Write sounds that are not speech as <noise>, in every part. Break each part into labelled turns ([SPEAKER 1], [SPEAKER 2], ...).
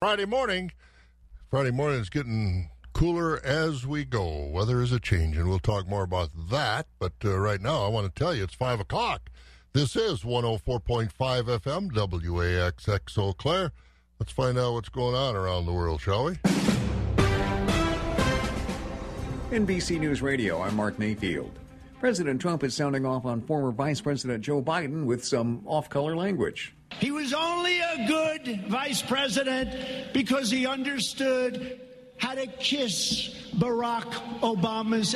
[SPEAKER 1] Friday morning. Friday morning is getting cooler as we go. Weather is a change, and we'll talk more about that. But uh, right now, I want to tell you it's 5 o'clock. This is 104.5 FM, WAXX Eau Claire. Let's find out what's going on around the world, shall we?
[SPEAKER 2] NBC News Radio, I'm Mark Mayfield. President Trump is sounding off on former Vice President Joe Biden with some off color language.
[SPEAKER 3] He was only a good vice president because he understood how to kiss Barack Obama's.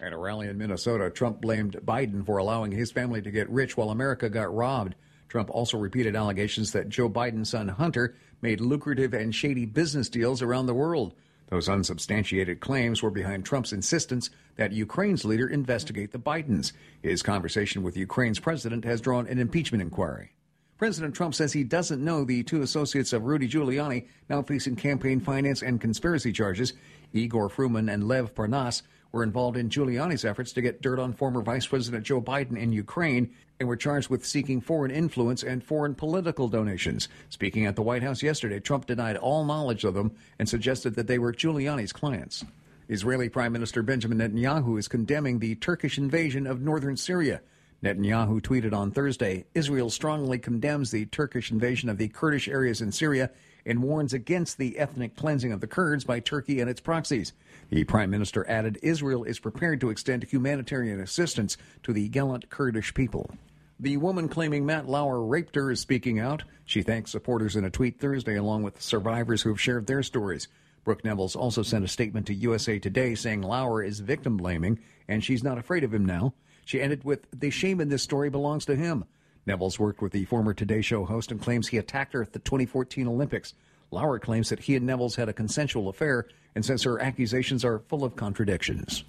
[SPEAKER 2] At a rally in Minnesota, Trump blamed Biden for allowing his family to get rich while America got robbed. Trump also repeated allegations that Joe Biden's son Hunter made lucrative and shady business deals around the world. Those unsubstantiated claims were behind Trump's insistence that Ukraine's leader investigate the Bidens. His conversation with Ukraine's president has drawn an impeachment inquiry. President Trump says he doesn't know the two associates of Rudy Giuliani now facing campaign finance and conspiracy charges. Igor Fruman and Lev Parnas were involved in Giuliani's efforts to get dirt on former Vice President Joe Biden in Ukraine and were charged with seeking foreign influence and foreign political donations. Speaking at the White House yesterday, Trump denied all knowledge of them and suggested that they were Giuliani's clients. Israeli Prime Minister Benjamin Netanyahu is condemning the Turkish invasion of northern Syria. Netanyahu tweeted on Thursday Israel strongly condemns the Turkish invasion of the Kurdish areas in Syria and warns against the ethnic cleansing of the Kurds by Turkey and its proxies. The prime minister added Israel is prepared to extend humanitarian assistance to the gallant Kurdish people. The woman claiming Matt Lauer raped her is speaking out. She thanked supporters in a tweet Thursday, along with survivors who have shared their stories. Brooke Nevels also sent a statement to USA Today saying Lauer is victim blaming and she's not afraid of him now. She ended with, The shame in this story belongs to him. Nevels worked with the former Today Show host and claims he attacked her at the 2014 Olympics. Lauer claims that he and Nevels had a consensual affair and since her accusations are full of contradictions.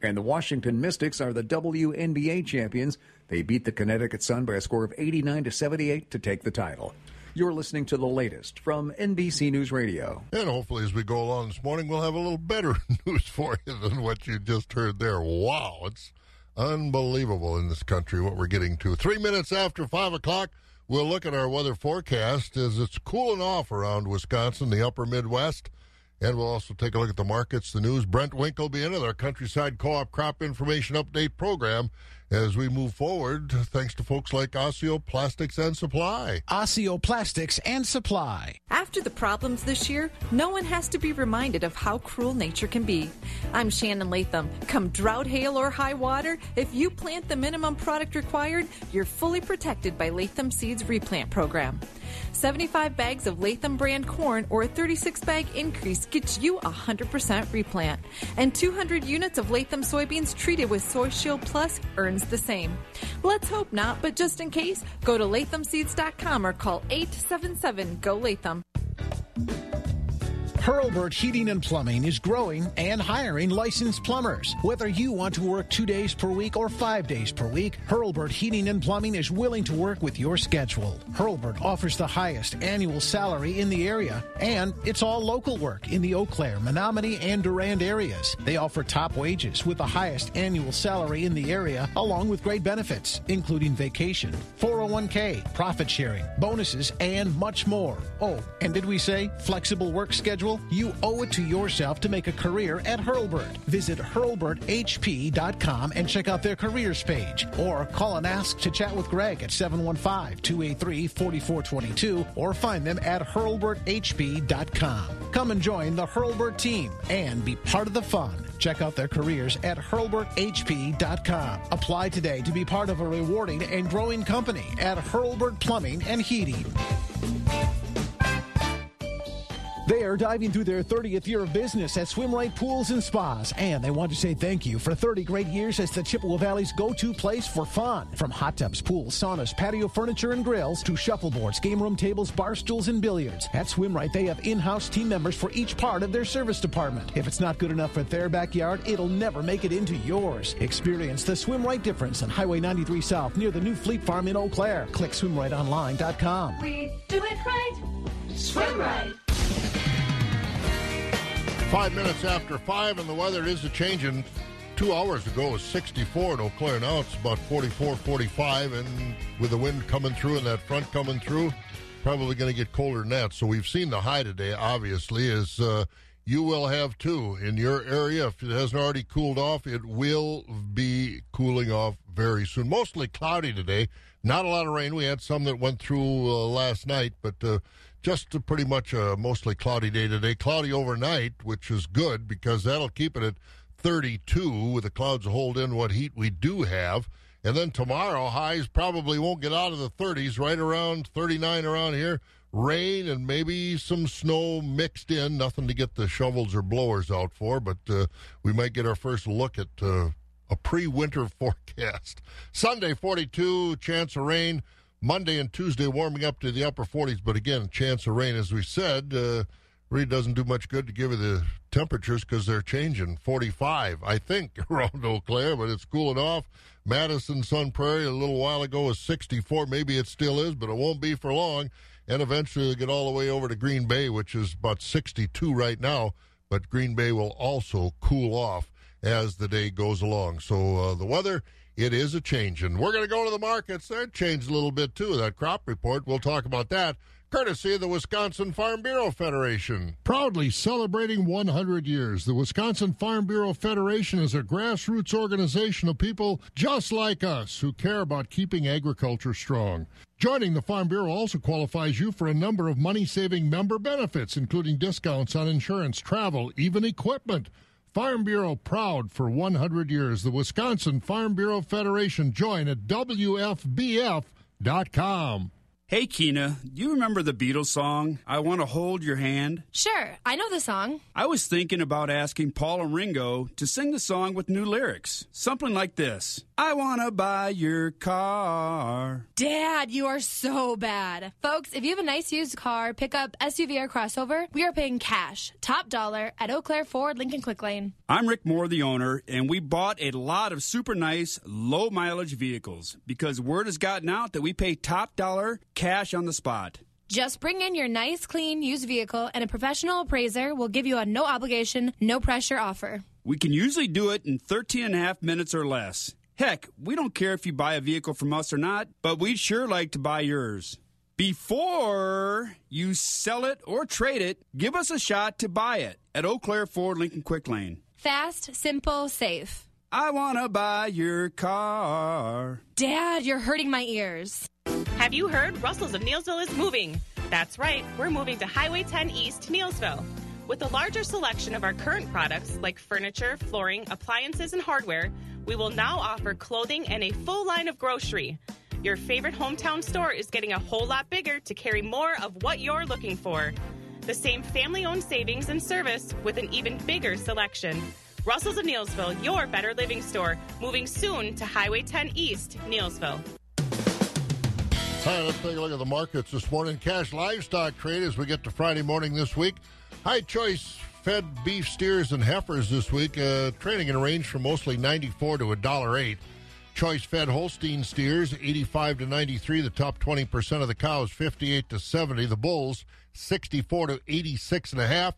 [SPEAKER 2] And the Washington Mystics are the WNBA champions. They beat the Connecticut Sun by a score of 89 to 78 to take the title. You're listening to the latest from NBC News Radio.
[SPEAKER 1] And hopefully, as we go along this morning, we'll have a little better <laughs> news for you than what you just heard there. Wow, it's unbelievable in this country what we're getting to. Three minutes after 5 o'clock, we'll look at our weather forecast as it's cooling off around Wisconsin, the upper Midwest. And we'll also take a look at the markets, the news. Brent Wink will be in with our Countryside Co op Crop Information Update program as we move forward, thanks to folks like Osseo Plastics and Supply.
[SPEAKER 4] Osseo Plastics and Supply.
[SPEAKER 5] After the problems this year, no one has to be reminded of how cruel nature can be. I'm Shannon Latham. Come drought, hail, or high water, if you plant the minimum product required, you're fully protected by Latham Seeds Replant Program. 75 bags of Latham brand corn or a 36 bag increase gets you 100% replant. And 200 units of Latham soybeans treated with Soy Shield Plus earns the same. Let's hope not, but just in case, go to lathamseeds.com or call 877 GO Latham.
[SPEAKER 4] Hurlburt Heating and Plumbing is growing and hiring licensed plumbers. Whether you want to work two days per week or five days per week, Hurlburt Heating and Plumbing is willing to work with your schedule. Hurlburt offers the highest annual salary in the area, and it's all local work in the Eau Claire, Menomonie, and Durand areas. They offer top wages with the highest annual salary in the area, along with great benefits, including vacation, 401k, profit sharing, bonuses, and much more. Oh, and did we say flexible work schedule? You owe it to yourself to make a career at Hurlburt. Visit hurlburthp.com and check out their careers page. Or call and ask to chat with Greg at 715 283 4422 or find them at hurlburthp.com. Come and join the Hurlburt team and be part of the fun. Check out their careers at hurlburthp.com. Apply today to be part of a rewarding and growing company at Hurlburt Plumbing and Heating. They are diving through their 30th year of business at Swimrite Pools and Spas, and they want to say thank you for 30 great years as the Chippewa Valley's go-to place for fun. From hot tubs, pools, saunas, patio furniture, and grills to shuffleboards, game room tables, bar stools, and billiards. At Swimrite, they have in-house team members for each part of their service department. If it's not good enough for their backyard, it'll never make it into yours. Experience the Swimrite difference on Highway 93 South near the new Fleet Farm in Eau Claire. Click swimriteonline.com.
[SPEAKER 6] We do it right. Swim right.
[SPEAKER 1] Five minutes after five, and the weather is a changing. Two hours ago it was 64 in Eau Claire. Now it's about 44, 45, and with the wind coming through and that front coming through, probably going to get colder than that. So we've seen the high today, obviously, as uh, you will have too in your area. If it hasn't already cooled off, it will be cooling off very soon. Mostly cloudy today. Not a lot of rain. We had some that went through uh, last night, but uh, just pretty much a mostly cloudy day today. Cloudy overnight, which is good because that'll keep it at 32 with the clouds hold in what heat we do have. And then tomorrow, highs probably won't get out of the 30s, right around 39 around here. Rain and maybe some snow mixed in. Nothing to get the shovels or blowers out for, but uh, we might get our first look at uh, a pre winter <laughs> forecast. Sunday, 42, chance of rain. Monday and Tuesday, warming up to the upper 40s, but again, chance of rain. As we said, uh, really doesn't do much good to give you the temperatures because they're changing. 45, I think, <laughs> around Eau Claire, but it's cooling off. Madison, Sun Prairie, a little while ago was 64. Maybe it still is, but it won't be for long. And eventually it'll get all the way over to Green Bay, which is about 62 right now. But Green Bay will also cool off as the day goes along. So uh, the weather, it is a change. And we're going to go to the markets. That changed a little bit too, that crop report. We'll talk about that courtesy of the Wisconsin Farm Bureau Federation.
[SPEAKER 7] Proudly celebrating 100 years, the Wisconsin Farm Bureau Federation is a grassroots organization of people just like us who care about keeping agriculture strong. Joining the Farm Bureau also qualifies you for a number of money saving member benefits, including discounts on insurance, travel, even equipment. Farm Bureau proud for 100 years. The Wisconsin Farm Bureau Federation. Join at WFBF.com.
[SPEAKER 8] Hey, Kina, do you remember the Beatles song, I Want to Hold Your Hand?
[SPEAKER 9] Sure, I know the song.
[SPEAKER 8] I was thinking about asking Paul and Ringo to sing the song with new lyrics. Something like this I want to buy your car.
[SPEAKER 9] Dad, you are so bad. Folks, if you have a nice used car, pickup, SUV, or crossover, we are paying cash, top dollar, at Eau Claire Ford Lincoln Quick Lane.
[SPEAKER 8] I'm Rick Moore, the owner, and we bought a lot of super nice, low mileage vehicles because word has gotten out that we pay top dollar cash on the spot.
[SPEAKER 9] Just bring in your nice, clean, used vehicle, and a professional appraiser will give you a no obligation, no pressure offer.
[SPEAKER 8] We can usually do it in 13 and a half minutes or less. Heck, we don't care if you buy a vehicle from us or not, but we'd sure like to buy yours. Before you sell it or trade it, give us a shot to buy it at Eau Claire Ford Lincoln Quick Lane.
[SPEAKER 9] Fast, simple, safe.
[SPEAKER 8] I want to buy your car.
[SPEAKER 9] Dad, you're hurting my ears.
[SPEAKER 10] Have you heard Russell's of Neillsville is moving? That's right, we're moving to Highway 10 East, Neillsville. With a larger selection of our current products like furniture, flooring, appliances, and hardware, we will now offer clothing and a full line of grocery. Your favorite hometown store is getting a whole lot bigger to carry more of what you're looking for. The same family owned savings and service with an even bigger selection. Russell's of Neillsville, your better living store, moving soon to Highway 10 East, Neillsville.
[SPEAKER 1] All right, let's take a look at the markets this morning. Cash livestock trade as we get to Friday morning this week. High choice fed beef steers and heifers this week, uh, trading in a range from mostly 94 to a dollar eight. Choice fed Holstein steers 85 to 93. The top 20 percent of the cows 58 to 70. The bulls 64 to 86 and a half.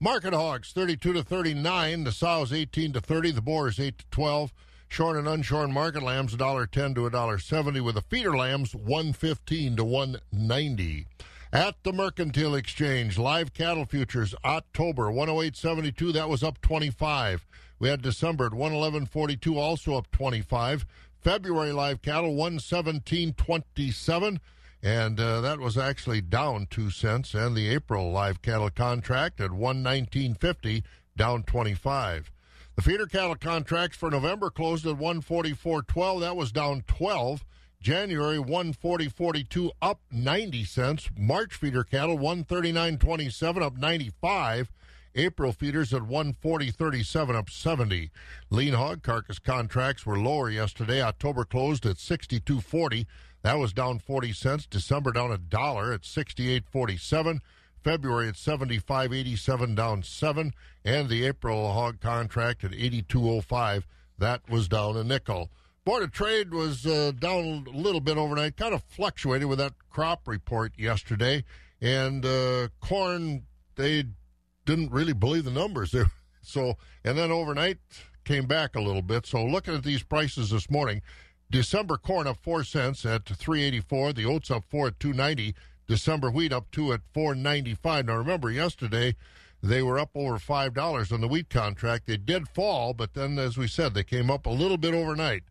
[SPEAKER 1] Market hogs 32 to 39. The sows 18 to 30. The boars 8 to 12. Shorn and unshorn market lambs $1.10 to $1.70 with the feeder lambs 115 to 190. At the Mercantile Exchange, live cattle futures October 108.72 that was up 25. We had December at 111.42 also up 25. February live cattle 117.27 and uh, that was actually down 2 cents and the April live cattle contract at 119.50 down 25. The feeder cattle contracts for November closed at 144.12. That was down 12. January 140.42 up 90 cents. March feeder cattle 139.27 up 95. April feeders at 140.37 up 70. Lean hog carcass contracts were lower yesterday. October closed at 62.40. That was down 40 cents. December down a dollar at 68.47. February at 75.87 down 7 and the April hog contract at 82.05 that was down a nickel. Board of Trade was uh, down a little bit overnight, kind of fluctuated with that crop report yesterday. And uh, corn, they didn't really believe the numbers there. <laughs> So, and then overnight came back a little bit. So, looking at these prices this morning, December corn up four cents at 384. The oats up four at 290. December wheat up to at 495. Now remember, yesterday they were up over five dollars on the wheat contract. They did fall, but then, as we said, they came up a little bit overnight.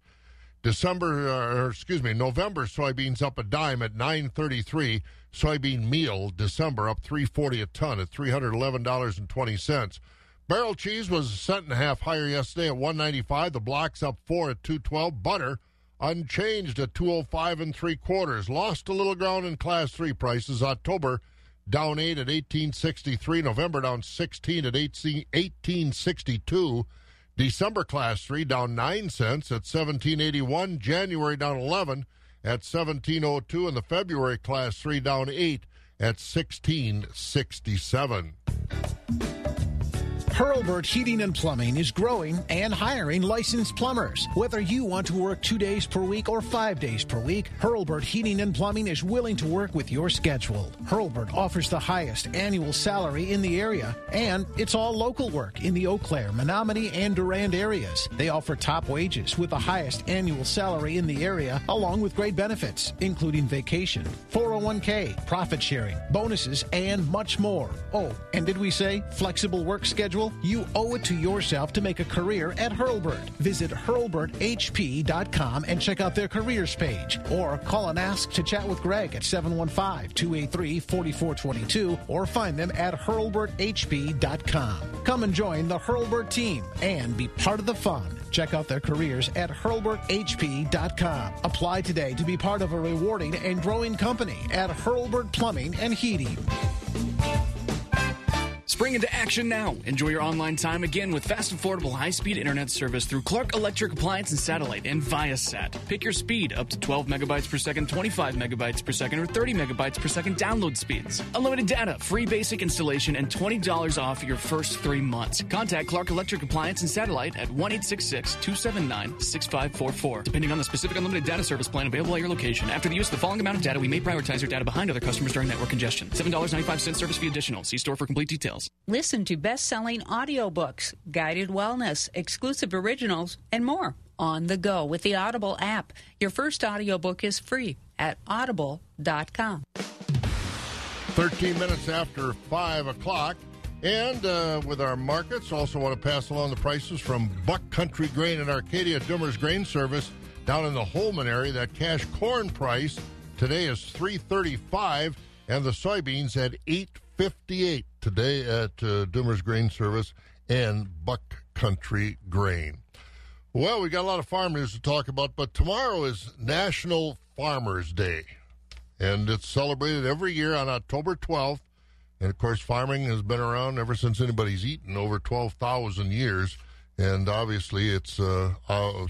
[SPEAKER 1] December, uh, or excuse me, November soybeans up a dime at 933. Soybean meal December up 340 a ton at $311.20. Barrel cheese was a cent and a half higher yesterday at 195. The blocks up four at 212. Butter unchanged at 205 and three quarters. Lost a little ground in class three prices. October down eight at 1863. November down 16 at 1862. December class three down nine cents at 1781. January down 11 at 1702. And the February class three down eight at 1667.
[SPEAKER 4] Hurlburt Heating and Plumbing is growing and hiring licensed plumbers. Whether you want to work two days per week or five days per week, Hurlburt Heating and Plumbing is willing to work with your schedule. Hurlburt offers the highest annual salary in the area, and it's all local work in the Eau Claire, Menomonie, and Durand areas. They offer top wages with the highest annual salary in the area, along with great benefits, including vacation, 401k, profit sharing, bonuses, and much more. Oh, and did we say flexible work schedule? You owe it to yourself to make a career at Hurlburt. Visit hurlburthp.com and check out their careers page. Or call and ask to chat with Greg at 715 283 4422 or find them at hurlburthp.com. Come and join the Hurlburt team and be part of the fun. Check out their careers at hurlburthp.com. Apply today to be part of a rewarding and growing company at Hurlburt Plumbing and Heating.
[SPEAKER 11] Spring into action now. Enjoy your online time again with fast, affordable, high speed internet service through Clark Electric Appliance and Satellite and Viasat. Pick your speed up to 12 megabytes per second, 25 megabytes per second, or 30 megabytes per second download speeds. Unlimited data, free basic installation, and $20 off your first three months. Contact Clark Electric Appliance and Satellite at 1 279 6544. Depending on the specific unlimited data service plan available at your location, after the use of the following amount of data, we may prioritize your data behind other customers during network congestion. $7.95 service fee additional. See store for complete details.
[SPEAKER 12] Listen to best selling audiobooks, guided wellness, exclusive originals, and more on the go with the Audible app. Your first audiobook is free at audible.com.
[SPEAKER 1] 13 minutes after 5 o'clock. And uh, with our markets, also want to pass along the prices from Buck Country Grain and Arcadia Dummer's Grain Service down in the Holmen area. That cash corn price today is 335 and the soybeans at 858 today at uh, Dummer's Grain Service and Buck Country Grain. Well, we got a lot of farm news to talk about, but tomorrow is National Farmers Day, and it's celebrated every year on October 12th. And of course, farming has been around ever since anybody's eaten, over 12,000 years. And obviously, it's uh, uh,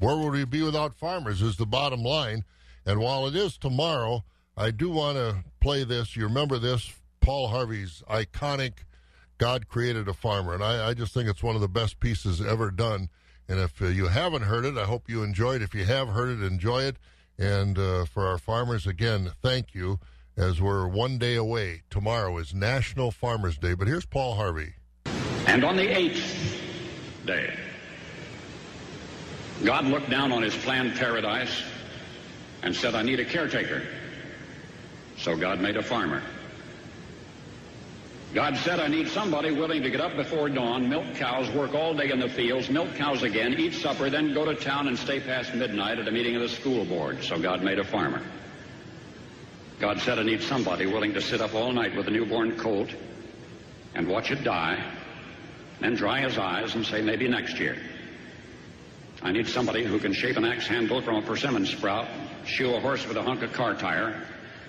[SPEAKER 1] where would we be without farmers, is the bottom line. And while it is tomorrow, I do want to play this. You remember this Paul Harvey's iconic God Created a Farmer. And I, I just think it's one of the best pieces ever done. And if uh, you haven't heard it, I hope you enjoy it. If you have heard it, enjoy it. And uh, for our farmers, again, thank you as we're one day away. Tomorrow is National Farmers Day. But here's Paul Harvey.
[SPEAKER 13] And on the eighth day, God looked down on his planned paradise and said, I need a caretaker. So God made a farmer. God said, I need somebody willing to get up before dawn, milk cows, work all day in the fields, milk cows again, eat supper, then go to town and stay past midnight at a meeting of the school board. So God made a farmer. God said, I need somebody willing to sit up all night with a newborn colt and watch it die, then dry his eyes and say, maybe next year. I need somebody who can shape an axe handle from a persimmon sprout, shoe a horse with a hunk of car tire,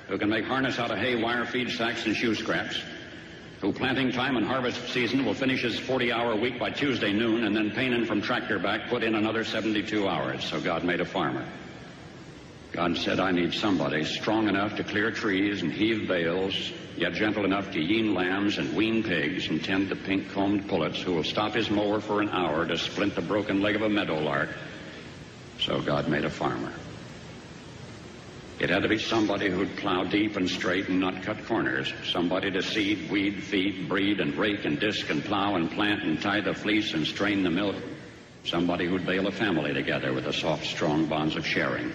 [SPEAKER 13] who can make harness out of hay, wire, feed sacks, and shoe scraps, who planting time and harvest season will finish his 40-hour week by Tuesday noon, and then painin from tractor back put in another 72 hours. So God made a farmer. God said, I need somebody strong enough to clear trees and heave bales, yet gentle enough to yean lambs and wean pigs and tend the pink-combed pullets who will stop his mower for an hour to splint the broken leg of a meadowlark. So God made a farmer. It had to be somebody who'd plow deep and straight and not cut corners. Somebody to seed, weed, feed, breed, and rake and disc and plow and plant and tie the fleece and strain the milk. Somebody who'd bale a family together with the soft, strong bonds of sharing.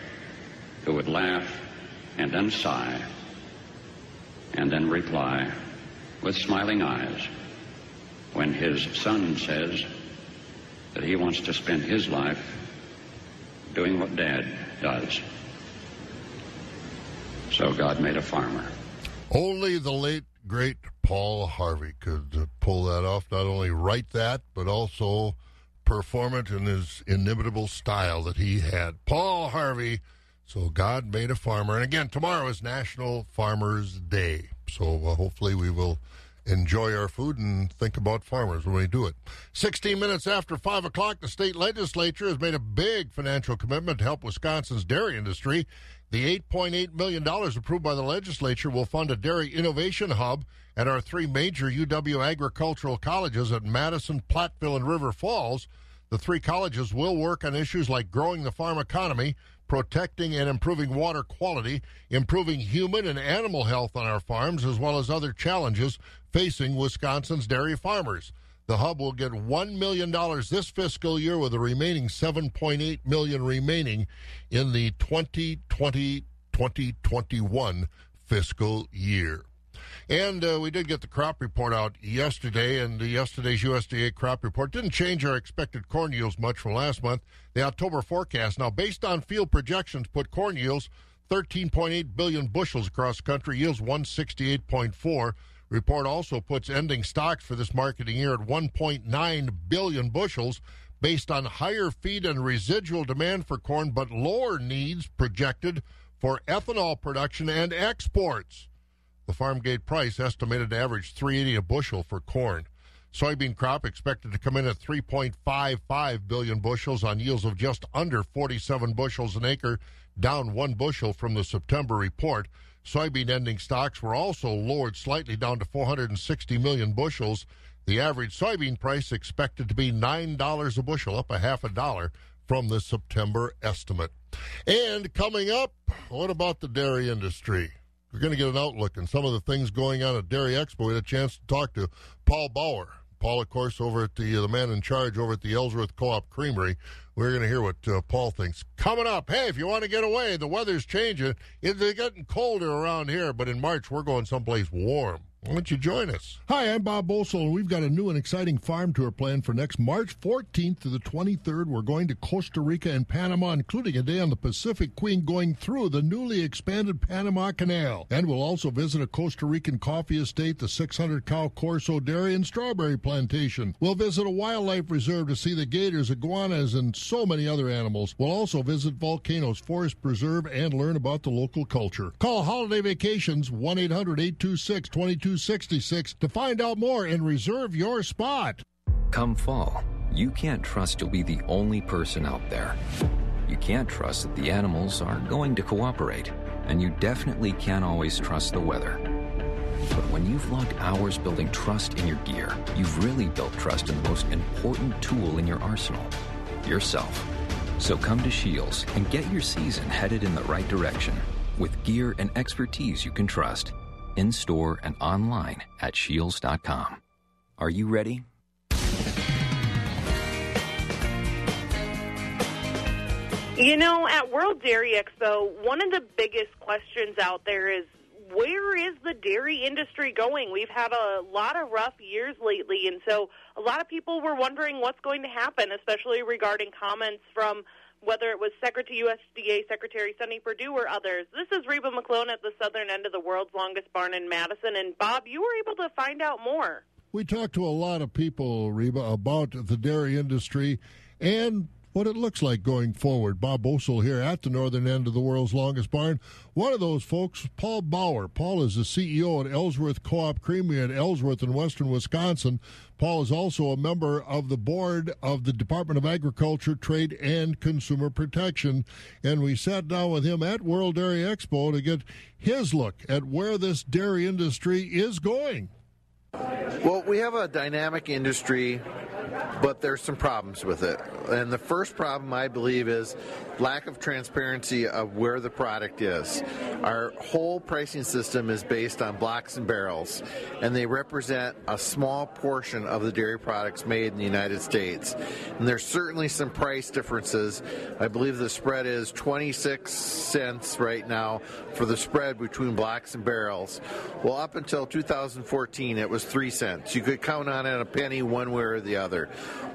[SPEAKER 13] Who would laugh and then sigh and then reply with smiling eyes when his son says that he wants to spend his life doing what dad does. So God made a farmer.
[SPEAKER 1] Only the late, great Paul Harvey could uh, pull that off. Not only write that, but also perform it in his inimitable style that he had. Paul Harvey. So God made a farmer. And again, tomorrow is National Farmers Day. So uh, hopefully we will enjoy our food and think about farmers when we do it. 16 minutes after 5 o'clock, the state legislature has made a big financial commitment to help Wisconsin's dairy industry. The $8.8 million approved by the legislature will fund a dairy innovation hub at our three major UW agricultural colleges at Madison, Platteville, and River Falls. The three colleges will work on issues like growing the farm economy, protecting and improving water quality, improving human and animal health on our farms, as well as other challenges facing Wisconsin's dairy farmers. The hub will get $1 million this fiscal year with the remaining 7.8 million remaining in the 2020-2021 fiscal year. And uh, we did get the crop report out yesterday, and yesterday's USDA crop report didn't change our expected corn yields much from last month. The October forecast, now based on field projections, put corn yields 13.8 billion bushels across the country, yields 168.4. Report also puts ending stocks for this marketing year at 1.9 billion bushels based on higher feed and residual demand for corn, but lower needs projected for ethanol production and exports. The farm gate price estimated to average 380 a bushel for corn. Soybean crop expected to come in at 3.55 billion bushels on yields of just under 47 bushels an acre, down one bushel from the September report. Soybean ending stocks were also lowered slightly down to 460 million bushels. The average soybean price expected to be $9 a bushel, up a half a dollar from the September estimate. And coming up, what about the dairy industry? We're going to get an outlook on some of the things going on at Dairy Expo. We had a chance to talk to Paul Bauer. Paul, of course, over at the uh, the man in charge over at the Ellsworth Co-op Creamery. We're going to hear what uh, Paul thinks. Coming up, hey, if you want to get away, the weather's changing. It's getting colder around here, but in March we're going someplace warm. Why don't you join us?
[SPEAKER 7] Hi, I'm Bob Bosold, and we've got a new and exciting farm tour planned for next March 14th to the 23rd. We're going to Costa Rica and Panama, including a day on the Pacific Queen going through the newly expanded Panama Canal. And we'll also visit a Costa Rican coffee estate, the 600 cow Corso Dairy and Strawberry Plantation. We'll visit a wildlife reserve to see the gators, iguanas, and so many other animals. We'll also visit Volcanoes Forest Preserve and learn about the local culture. Call Holiday Vacations 1 800 826 2266 to find out more and reserve your spot.
[SPEAKER 14] Come fall, you can't trust you'll be the only person out there. You can't trust that the animals are going to cooperate, and you definitely can't always trust the weather. But when you've logged hours building trust in your gear, you've really built trust in the most important tool in your arsenal yourself. So come to Scheels and get your season headed in the right direction with gear and expertise you can trust in store and online at scheels.com. Are you ready?
[SPEAKER 15] You know, at World Dairy Expo, one of the biggest questions out there is where is the dairy industry going? We've had a lot of rough years lately, and so a lot of people were wondering what's going to happen, especially regarding comments from whether it was Secretary USDA Secretary Sonny Perdue or others. This is Reba McClone at the southern end of the world's longest barn in Madison, and Bob, you were able to find out more.
[SPEAKER 7] We talked to a lot of people, Reba, about the dairy industry and what it looks like going forward. Bob Bosold here at the northern end of the world's longest barn. One of those folks, Paul Bauer. Paul is the CEO at Ellsworth Co-op Creamery at Ellsworth in western Wisconsin. Paul is also a member of the board of the Department of Agriculture, Trade, and Consumer Protection. And we sat down with him at World Dairy Expo to get his look at where this dairy industry is going.
[SPEAKER 16] Well, we have a dynamic industry but there's some problems with it. And the first problem, I believe, is lack of transparency of where the product is. Our whole pricing system is based on blocks and barrels, and they represent a small portion of the dairy products made in the United States. And there's certainly some price differences. I believe the spread is 26 cents right now for the spread between blocks and barrels. Well, up until 2014, it was 3 cents. You could count on it a penny one way or the other.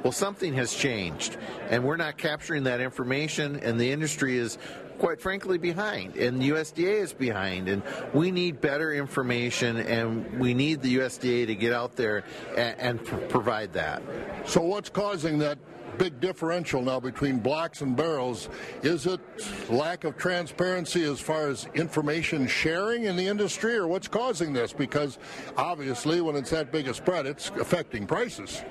[SPEAKER 16] Well, something has changed, and we're not capturing that information, and the industry is quite frankly behind and the USDA is behind and we need better information and we need the USDA to get out there and, and pr- provide that.
[SPEAKER 1] So what's causing that big differential now between blocks and barrels? Is it lack of transparency as far as information sharing in the industry or what's causing this? Because obviously when it's that big a spread it's affecting prices.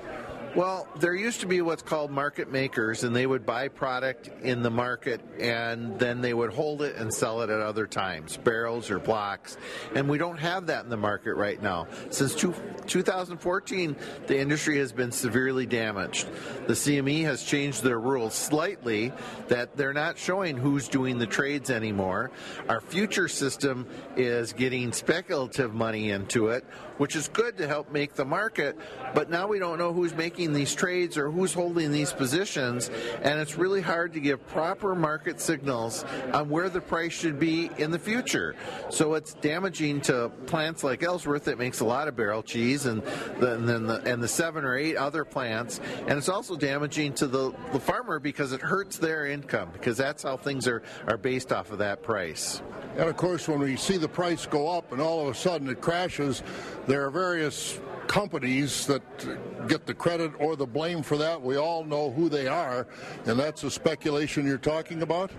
[SPEAKER 16] Well, there used to be what's called market makers, and they would buy product in the market and then they would hold it and sell it at other times, barrels or blocks. And we don't have that in the market right now. Since two, 2014, the industry has been severely damaged. The CME has changed their rules slightly that they're not showing who's doing the trades anymore. Our future system is getting speculative money into it, which is good to help make the market, but now we don't know who's making these trades or who's holding these positions, and it's really hard to give proper market signals on where the price should be in the future. So it's damaging to plants like Ellsworth that makes a lot of barrel cheese and, the, then the, and the seven or eight other plants, and it's also damaging to the, the farmer because it hurts their income because that's how things are, are based off of that price.
[SPEAKER 1] And of course, when we see the price go up and all of a sudden it crashes, there are various companies that get the credit or the blame for that. We all know who they are, and that's the speculation you're talking about?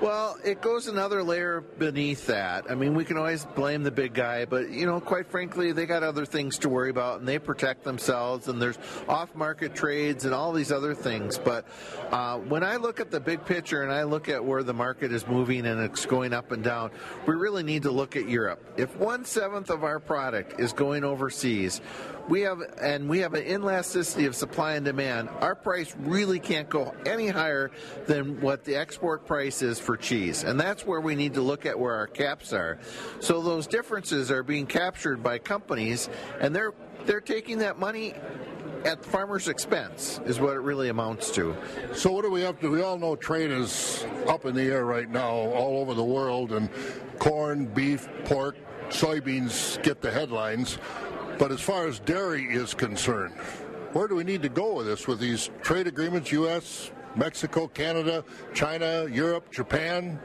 [SPEAKER 16] Well, it goes another layer beneath that. I mean, we can always blame the big guy, but you know, quite frankly, they got other things to worry about, and they protect themselves. And there's off-market trades and all these other things. But uh, when I look at the big picture and I look at where the market is moving and it's going up and down, we really need to look at Europe. If one seventh of our product is going overseas, we have and we have an inelasticity of supply and demand. Our price really can't go any higher than what the export price is for cheese, and that's where we need to look at where our caps are. So those differences are being captured by companies, and they're they're taking that money at the farmer's expense is what it really amounts to.
[SPEAKER 1] So what do we have to? We all know trade is up in the air right now all over the world, and corn, beef, pork, soybeans get the headlines. But as far as dairy is concerned, where do we need to go with this? With these trade agreements, U.S., Mexico, Canada, China, Europe, Japan?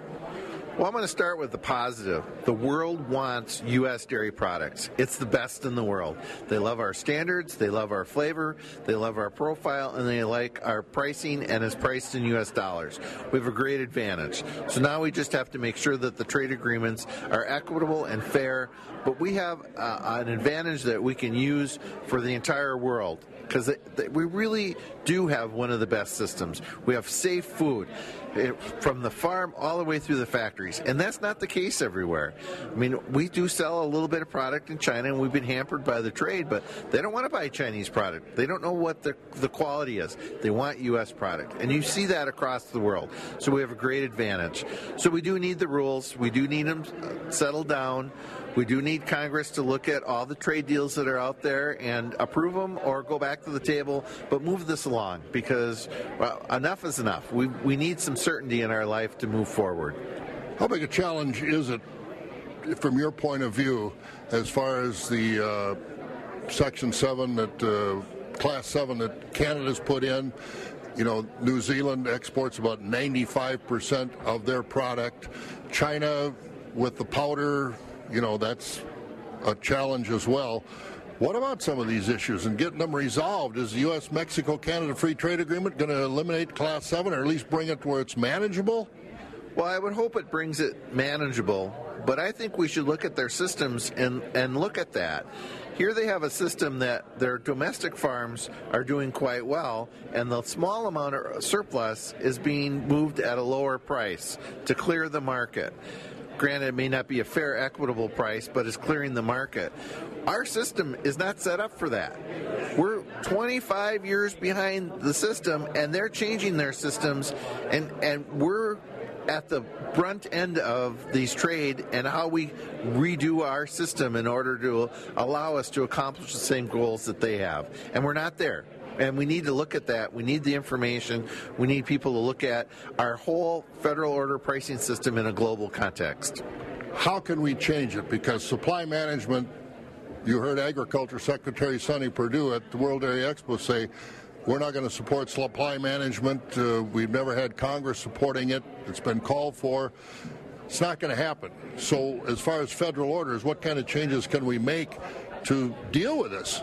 [SPEAKER 16] Well, I'm going to start with the positive. The world wants U.S. dairy products. It's the best in the world. They love our standards, they love our flavor, they love our profile, and they like our pricing and it's priced in U.S. dollars. We have a great advantage. So now we just have to make sure that the trade agreements are equitable and fair, but we have uh, an advantage that we can use for the entire world because we really do have one of the best systems. We have safe food from the farm all the way through the factories, and that's not the case everywhere. I mean, we do sell a little bit of product in China, and we've been hampered by the trade, but they don't want to buy Chinese product. They don't know what the, the quality is. They want U.S. product, and you see that across the world. So we have a great advantage. So we do need the rules. We do need them uh, settled down. We do need Congress to look at all the trade deals that are out there and approve them or go back to the table, but move this along because well, enough is enough. We, we need some certainty in our life to move forward.
[SPEAKER 1] How big a challenge is it, from your point of view, as far as the uh, Section 7 that uh, Class 7 that Canada's put in? You know, New Zealand exports about 95% of their product. China, with the powder you know, that's a challenge as well. What about some of these issues and getting them resolved? Is the U.S. Mexico Canada Free Trade Agreement going to eliminate Class 7 or at least bring it to where it's manageable?
[SPEAKER 16] Well, I would hope it brings it manageable, but I think we should look at their systems and, and look at that. Here they have a system that their domestic farms are doing quite well, and the small amount of surplus is being moved at a lower price to clear the market granted, it may not be a fair, equitable price, but is clearing the market. Our system is not set up for that. We're 25 years behind the system, and they're changing their systems, and, and we're at the brunt end of these trade and how we redo our system in order to allow us to accomplish the same goals that they have. And we're not there. And we need to look at that. We need the information. We need people to look at our whole federal order pricing system in a global context.
[SPEAKER 1] How can we change it? Because supply management, you heard Agriculture Secretary Sonny Perdue at the World Dairy Expo say, we're not going to support supply management. Uh, we've never had Congress supporting it. It's been called for. It's not going to happen. So, as far as federal orders, what kind of changes can we make to deal with this?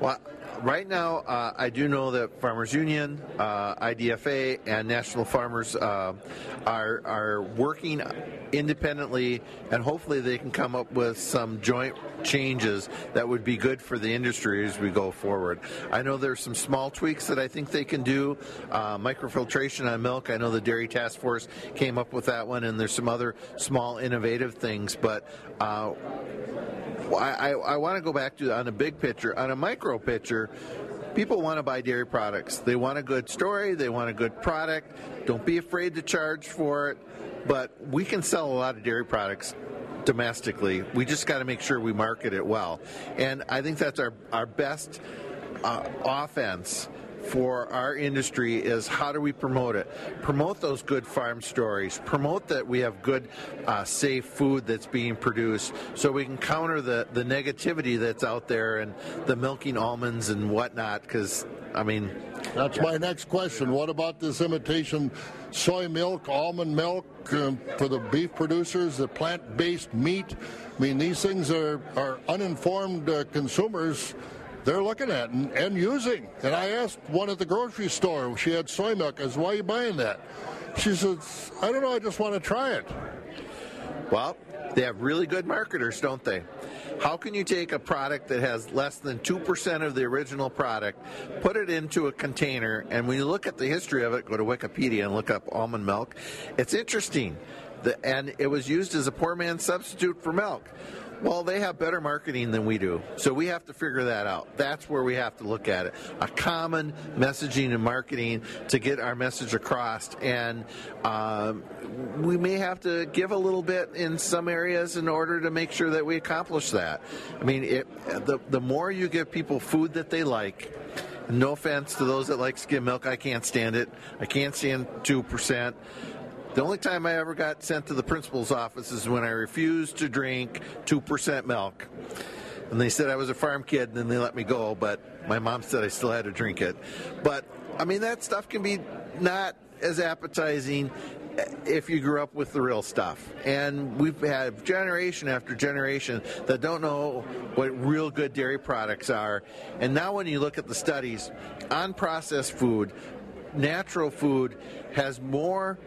[SPEAKER 16] Well, right now, uh, I do know that Farmers Union, uh, IDFA, and National Farmers uh, are are working independently, and hopefully they can come up with some joint changes that would be good for the industry as we go forward. I know there's some small tweaks that I think they can do. Uh, microfiltration on milk. I know the Dairy Task Force came up with that one, and there's some other small innovative things, but. I, I, I want to go back to on a big picture. On a micro picture, people want to buy dairy products. They want a good story. They want a good product. Don't be afraid to charge for it. But we can sell a lot of dairy products domestically. We just got to make sure we market it well. And I think that's our, our best uh, offense for our industry is how do we promote it? Promote those good farm stories. Promote that we have good, uh, safe food that's being produced so we can counter the, the negativity that's out there and the milking almonds and whatnot because, I mean.
[SPEAKER 1] That's my next question. What about this imitation soy milk, almond milk uh, for the beef producers, the plant based meat? I mean, these things are, are uninformed uh, consumers they're looking at and, and, using. And I asked one at the grocery store, she had soy milk. I said, why are you buying that? She says, I don't know, I just want to try it.
[SPEAKER 16] Well, they have really good marketers, don't they? How can you take a product that has less than 2% of the original product, put it into a container, and when you look at the history of it, go to Wikipedia and look up almond milk. It's interesting. The, and it was used as a poor man's substitute for milk. Well, they have better marketing than we do. So we have to figure that out. That's where we have to look at it. A common messaging and marketing to get our message across. And um, we may have to give a little bit in some areas in order to make sure that we accomplish that. I mean, it, the, the more you give people food that they like, no offense to those that like skim milk, I can't stand it. I can't stand 2%. The only time I ever got sent to the principal's office is when I refused to drink 2% milk. And they said I was a farm kid, and then they let me go, but my mom said I still had to drink it. But, I mean, that stuff can be not as appetizing if you grew up with the real stuff. And we've had generation after generation that don't know what real good dairy products are. And now, when you look at the studies on processed food, natural food has more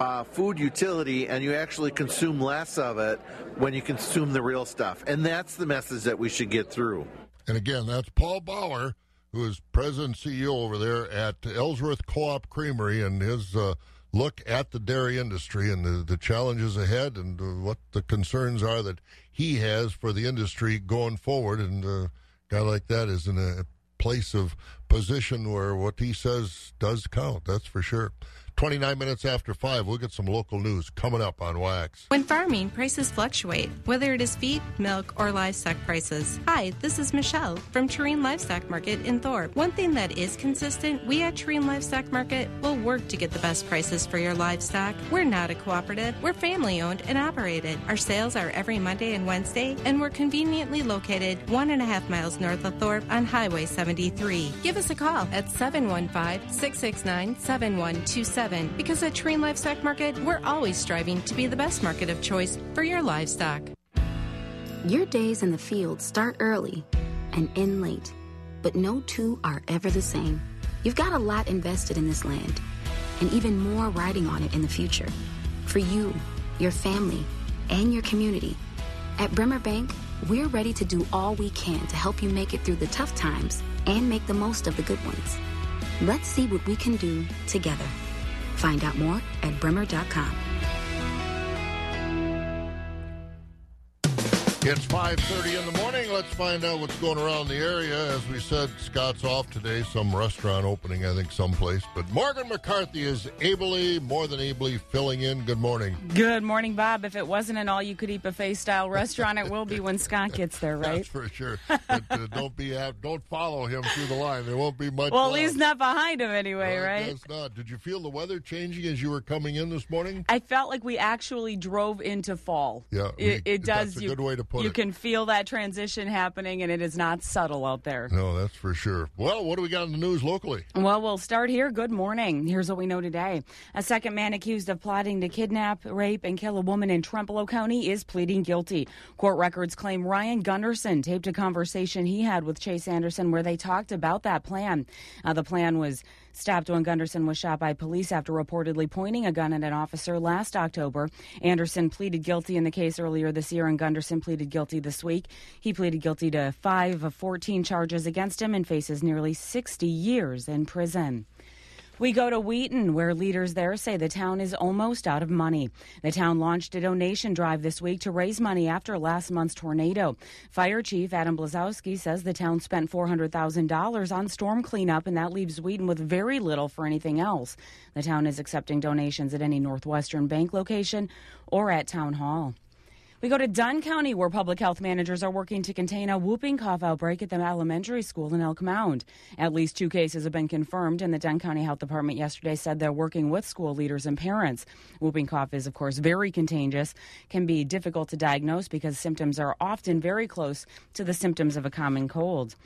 [SPEAKER 16] uh, food utility and you actually consume less of it when you consume the real stuff. And that's the message that we should get through.
[SPEAKER 1] And again, that's Paul Bauer, who is president CEO over there at Ellsworth Co op Creamery, and his uh, look at the dairy industry and the, the challenges ahead and uh, what the concerns are that he has for the industry going forward. And uh, a guy like that is in a place of position where what he says does count. That's for sure. 29 minutes after 5, we'll get some local news coming up on Wax.
[SPEAKER 17] When farming, prices fluctuate, whether it is feed, milk, or livestock prices. Hi, this is Michelle from Tureen Livestock Market in Thorp. One thing that is consistent, we at Tureen Livestock Market will work to get the best prices for your livestock. We're not a cooperative, we're family owned and operated. Our sales are every Monday and Wednesday, and we're conveniently located one and a half miles north of Thorp on Highway 73. Give us a call at 715 669 7127 because at Tureen Livestock Market, we're always striving to be the best market of choice for your livestock.
[SPEAKER 18] Your days in the field start early and end late, but no two are ever the same. You've got a lot invested in this land, and even more riding on it in the future. For you, your family, and your community. At Bremer Bank, we're ready to do all we can to help you make it through the tough times and make the most of the good ones. Let's see what we can do together. Find out more at bremer.com.
[SPEAKER 1] It's 5.30 in the morning. Let's find out what's going around the area. As we said, Scott's off today. Some restaurant opening, I think, someplace. But Morgan McCarthy is ably, more than ably, filling in. Good morning.
[SPEAKER 19] Good morning, Bob. If it wasn't an all-you-could-eat buffet-style restaurant, it will be when Scott gets there, <laughs> right?
[SPEAKER 1] That's for sure. But uh, don't be uh, don't follow him through the line. There won't be much.
[SPEAKER 19] Well, at
[SPEAKER 1] left.
[SPEAKER 19] least not behind him anyway, right?
[SPEAKER 1] guess not. Did you feel the weather changing as you were coming in this morning?
[SPEAKER 19] I felt like we actually drove into fall.
[SPEAKER 1] Yeah,
[SPEAKER 19] it,
[SPEAKER 1] we-
[SPEAKER 19] it does. you,
[SPEAKER 1] good way to put
[SPEAKER 19] you
[SPEAKER 1] it.
[SPEAKER 19] can feel that transition happening, and it is not subtle out there.
[SPEAKER 1] No, that's for sure. Well, what do we got in the news locally?
[SPEAKER 19] Well, we'll start here. Good morning. Here's what we know today. A second man accused of plotting to kidnap, rape, and kill a woman in Trempealeau County is pleading guilty. Court records claim Ryan Gunderson taped a conversation he had with Chase Anderson where they talked about that plan. Uh, the plan was stopped when Gunderson was shot by police after reportedly pointing a gun at an officer last October. Anderson pleaded guilty in the case earlier this year, and Gunderson pleaded guilty this week. He pleaded guilty to five of 14 charges against him and faces nearly 60 years in prison. We go to Wheaton, where leaders there say the town is almost out of money. The town launched a donation drive this week to raise money after last month's tornado. Fire Chief Adam Blazowski says the town spent $400,000 on storm cleanup, and that leaves Wheaton with very little for anything else. The town is accepting donations at any Northwestern Bank location or at Town Hall. We go to Dunn County, where public health managers are working to contain a whooping cough outbreak at the elementary school in Elk Mound. At least two cases have been confirmed, and the Dunn County Health Department yesterday said they're working with school leaders and parents. Whooping cough is, of course, very contagious, can be difficult to diagnose because symptoms are often very close to the symptoms of a common cold.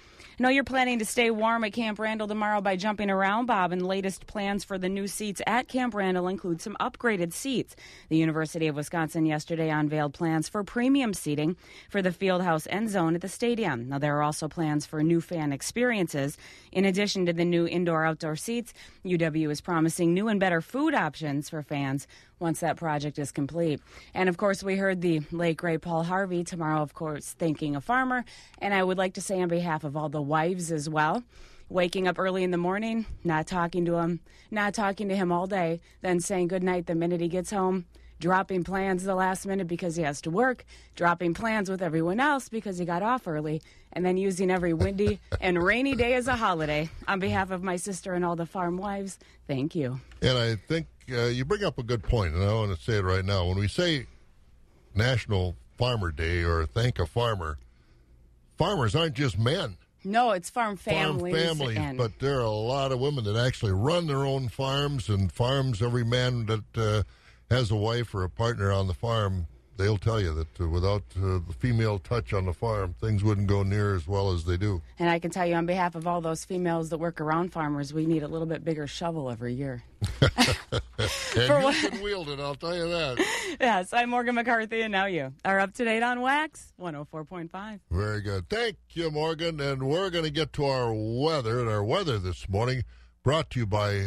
[SPEAKER 19] I know you're planning to stay warm at Camp Randall tomorrow by jumping around, Bob, and the latest plans for the new seats at Camp Randall include some upgraded seats. The University of Wisconsin yesterday unveiled plans for premium seating for the Fieldhouse end zone at the stadium. Now, there are also plans for new fan experiences. In addition to the new indoor outdoor seats, UW is promising new and better food options for fans once that project is complete. And of course, we heard the late great Paul Harvey tomorrow, of course, thanking a farmer. And I would like to say on behalf of all the wives as well. Waking up early in the morning, not talking to him, not talking to him all day, then saying goodnight the minute he gets home, dropping plans the last minute because he has to work, dropping plans with everyone else because he got off early, and then using every windy <laughs> and rainy day as a holiday. On behalf of my sister and all the farm wives, thank you.
[SPEAKER 1] And I think uh, you bring up a good point, and I want to say it right now. When we say National Farmer Day or thank a farmer, farmers aren't just men.
[SPEAKER 19] No, it's farm families.
[SPEAKER 1] farm families,
[SPEAKER 19] and
[SPEAKER 1] but there are a lot of women that actually run their own farms and farms. Every man that uh, has a wife or a partner on the farm, they'll tell you that uh, without uh, the female touch on the farm, things wouldn't go near as well as they do.
[SPEAKER 19] And I can tell you on behalf of all those females that work around farmers, we need a little bit bigger shovel every year. <laughs> <laughs>
[SPEAKER 1] And
[SPEAKER 19] For
[SPEAKER 1] you
[SPEAKER 19] what-
[SPEAKER 1] can wield it, I'll tell you that. <laughs>
[SPEAKER 19] yes, I'm Morgan McCarthy, and now you are up to date on Wax 104.5.
[SPEAKER 1] Very good. Thank you, Morgan. And we're going to get to our weather. And our weather this morning brought to you by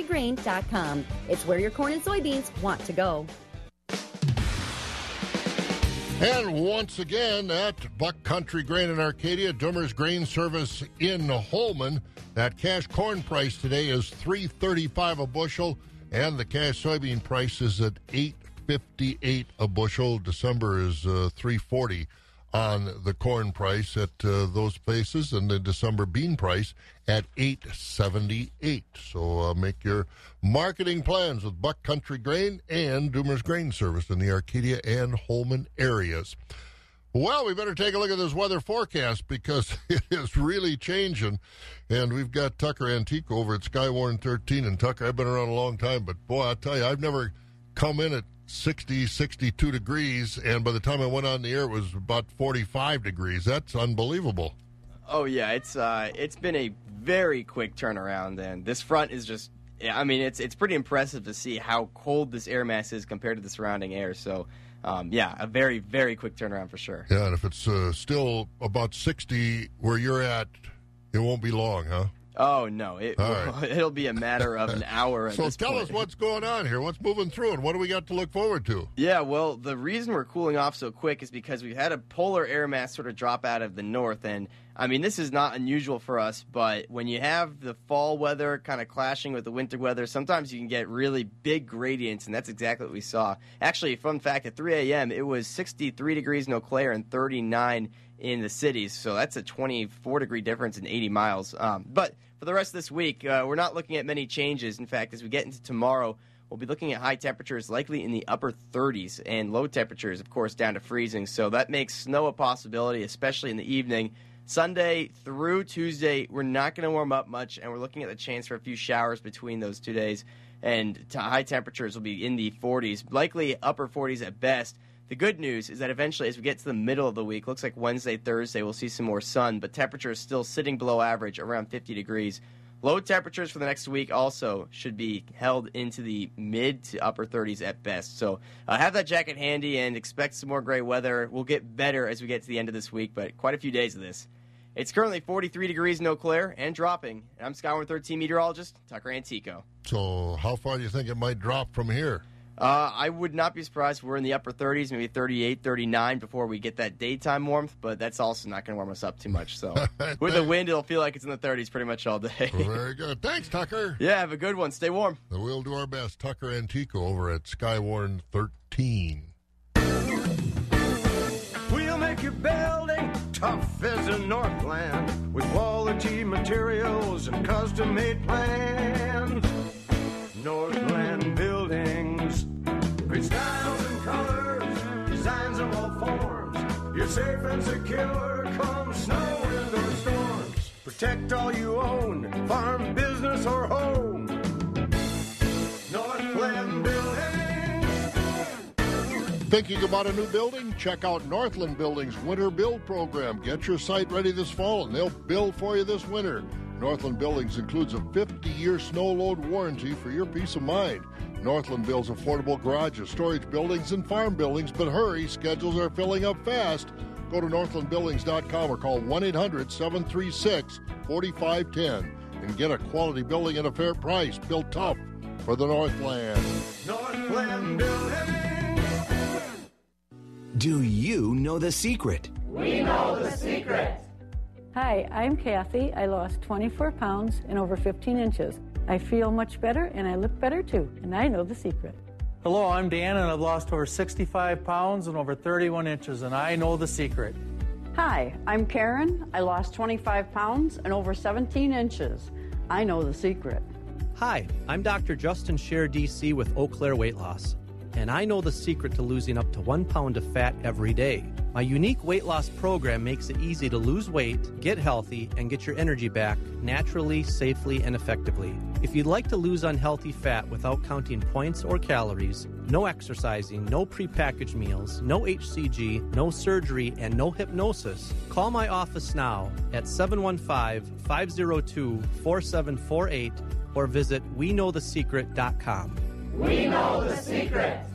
[SPEAKER 20] www.buckcountrygrain.com. It's where your corn and soybeans want to go.
[SPEAKER 1] And once again, at Buck Country Grain in Arcadia, Dummer's Grain Service in Holmen, that cash corn price today is three thirty-five a bushel, and the cash soybean price is at eight fifty-eight a bushel. December is uh, three forty on the corn price at uh, those places, and the December bean price at eight seventy-eight. So uh, make your marketing plans with Buck Country Grain and Dummer's Grain Service in the Arcadia and Holmen areas. Well, we better take a look at this weather forecast because <laughs> it is really changing. And we've got Tucker Antico over at Skywarn 13. And Tucker, I've been around a long time, but boy, I tell you, I've never come in at 60, 62 degrees. And by the time I went on the air, it was about 45 degrees. That's unbelievable.
[SPEAKER 21] Oh yeah, it's uh, it's been a very quick turnaround, and this front is just. I mean, it's it's pretty impressive to see how cold this air mass is compared to the surrounding air. So, um, yeah, a very very quick turnaround for sure.
[SPEAKER 1] Yeah, and if it's uh, still about 60 where you're at, it won't be long, huh?
[SPEAKER 21] Oh no, it,
[SPEAKER 1] right. <laughs>
[SPEAKER 21] it'll be a matter of an hour.
[SPEAKER 1] So tell
[SPEAKER 21] point.
[SPEAKER 1] us what's going on here. What's moving through, and what do we got to look forward to?
[SPEAKER 21] Yeah, well, the reason we're cooling off so quick is because we've had a polar air mass sort of drop out of the north. And I mean, this is not unusual for us, but when you have the fall weather kind of clashing with the winter weather, sometimes you can get really big gradients, and that's exactly what we saw. Actually, fun fact at 3 a.m., it was 63 degrees in Eau Claire and 39 in the cities. So that's a 24 degree difference in 80 miles. Um, but for the rest of this week, uh, we're not looking at many changes. In fact, as we get into tomorrow, We'll be looking at high temperatures likely in the upper 30s and low temperatures, of course, down to freezing. So that makes snow a possibility, especially in the evening. Sunday through Tuesday, we're not going to warm up much, and we're looking at the chance for a few showers between those two days. And t- high temperatures will be in the 40s, likely upper 40s at best. The good news is that eventually, as we get to the middle of the week, looks like Wednesday, Thursday, we'll see some more sun, but temperature is still sitting below average, around 50 degrees. Low temperatures for the next week also should be held into the mid to upper 30s at best. So uh, have that jacket handy and expect some more great weather. We'll get better as we get to the end of this week, but quite a few days of this. It's currently 43 degrees in Eau Claire and dropping. And I'm Skywarn 13 meteorologist Tucker Antico.
[SPEAKER 1] So, how far do you think it might drop from here?
[SPEAKER 21] Uh, I would not be surprised if we're in the upper 30s, maybe 38, 39 before we get that daytime warmth, but that's also not going to warm us up too much. So <laughs> with the wind, it'll feel like it's in the 30s pretty much all day.
[SPEAKER 1] Very good. Thanks, Tucker. <laughs>
[SPEAKER 21] Yeah, have a good one. Stay warm.
[SPEAKER 1] We'll do our best. Tucker Antico over at Skywarn 13.
[SPEAKER 22] We'll make your building tough as a Northland with quality materials and custom made plans. Northland Buildings. Great styles and colors, designs of all forms. You're safe and secure come snow and or storms. Protect all you own, farm, business, or home.
[SPEAKER 1] Thinking about a new building? Check out Northland Building's Winter Build Program. Get your site ready this fall and they'll build for you this winter. Northland Buildings includes a 50 year snow load warranty for your peace of mind. Northland builds affordable garages, storage buildings, and farm buildings, but hurry, schedules are filling up fast. Go to northlandbuildings.com or call 1 800 736 4510 and get a quality building at a fair price. Built tough for the Northland.
[SPEAKER 22] Northland Buildings.
[SPEAKER 23] Do you know the secret?
[SPEAKER 6] We know the secret.
[SPEAKER 24] Hi, I'm Kathy. I lost 24 pounds and over 15 inches. I feel much better and I look better too, and I know the secret.
[SPEAKER 25] Hello, I'm Dan, and I've lost over 65 pounds and over 31 inches, and I know the secret.
[SPEAKER 26] Hi, I'm Karen. I lost 25 pounds and over 17 inches. I know the secret.
[SPEAKER 27] Hi, I'm Dr. Justin Scher, DC with Eau Claire Weight Loss, and I know the secret to losing up to one pound of fat every day. My unique weight loss program makes it easy to lose weight, get healthy, and get your energy back naturally, safely, and effectively. If you'd like to lose unhealthy fat without counting points or calories, no exercising, no prepackaged meals, no HCG, no surgery, and no hypnosis, call my office now at 715 502 4748 or visit WeKnowTheSecret.com.
[SPEAKER 6] We know the secret.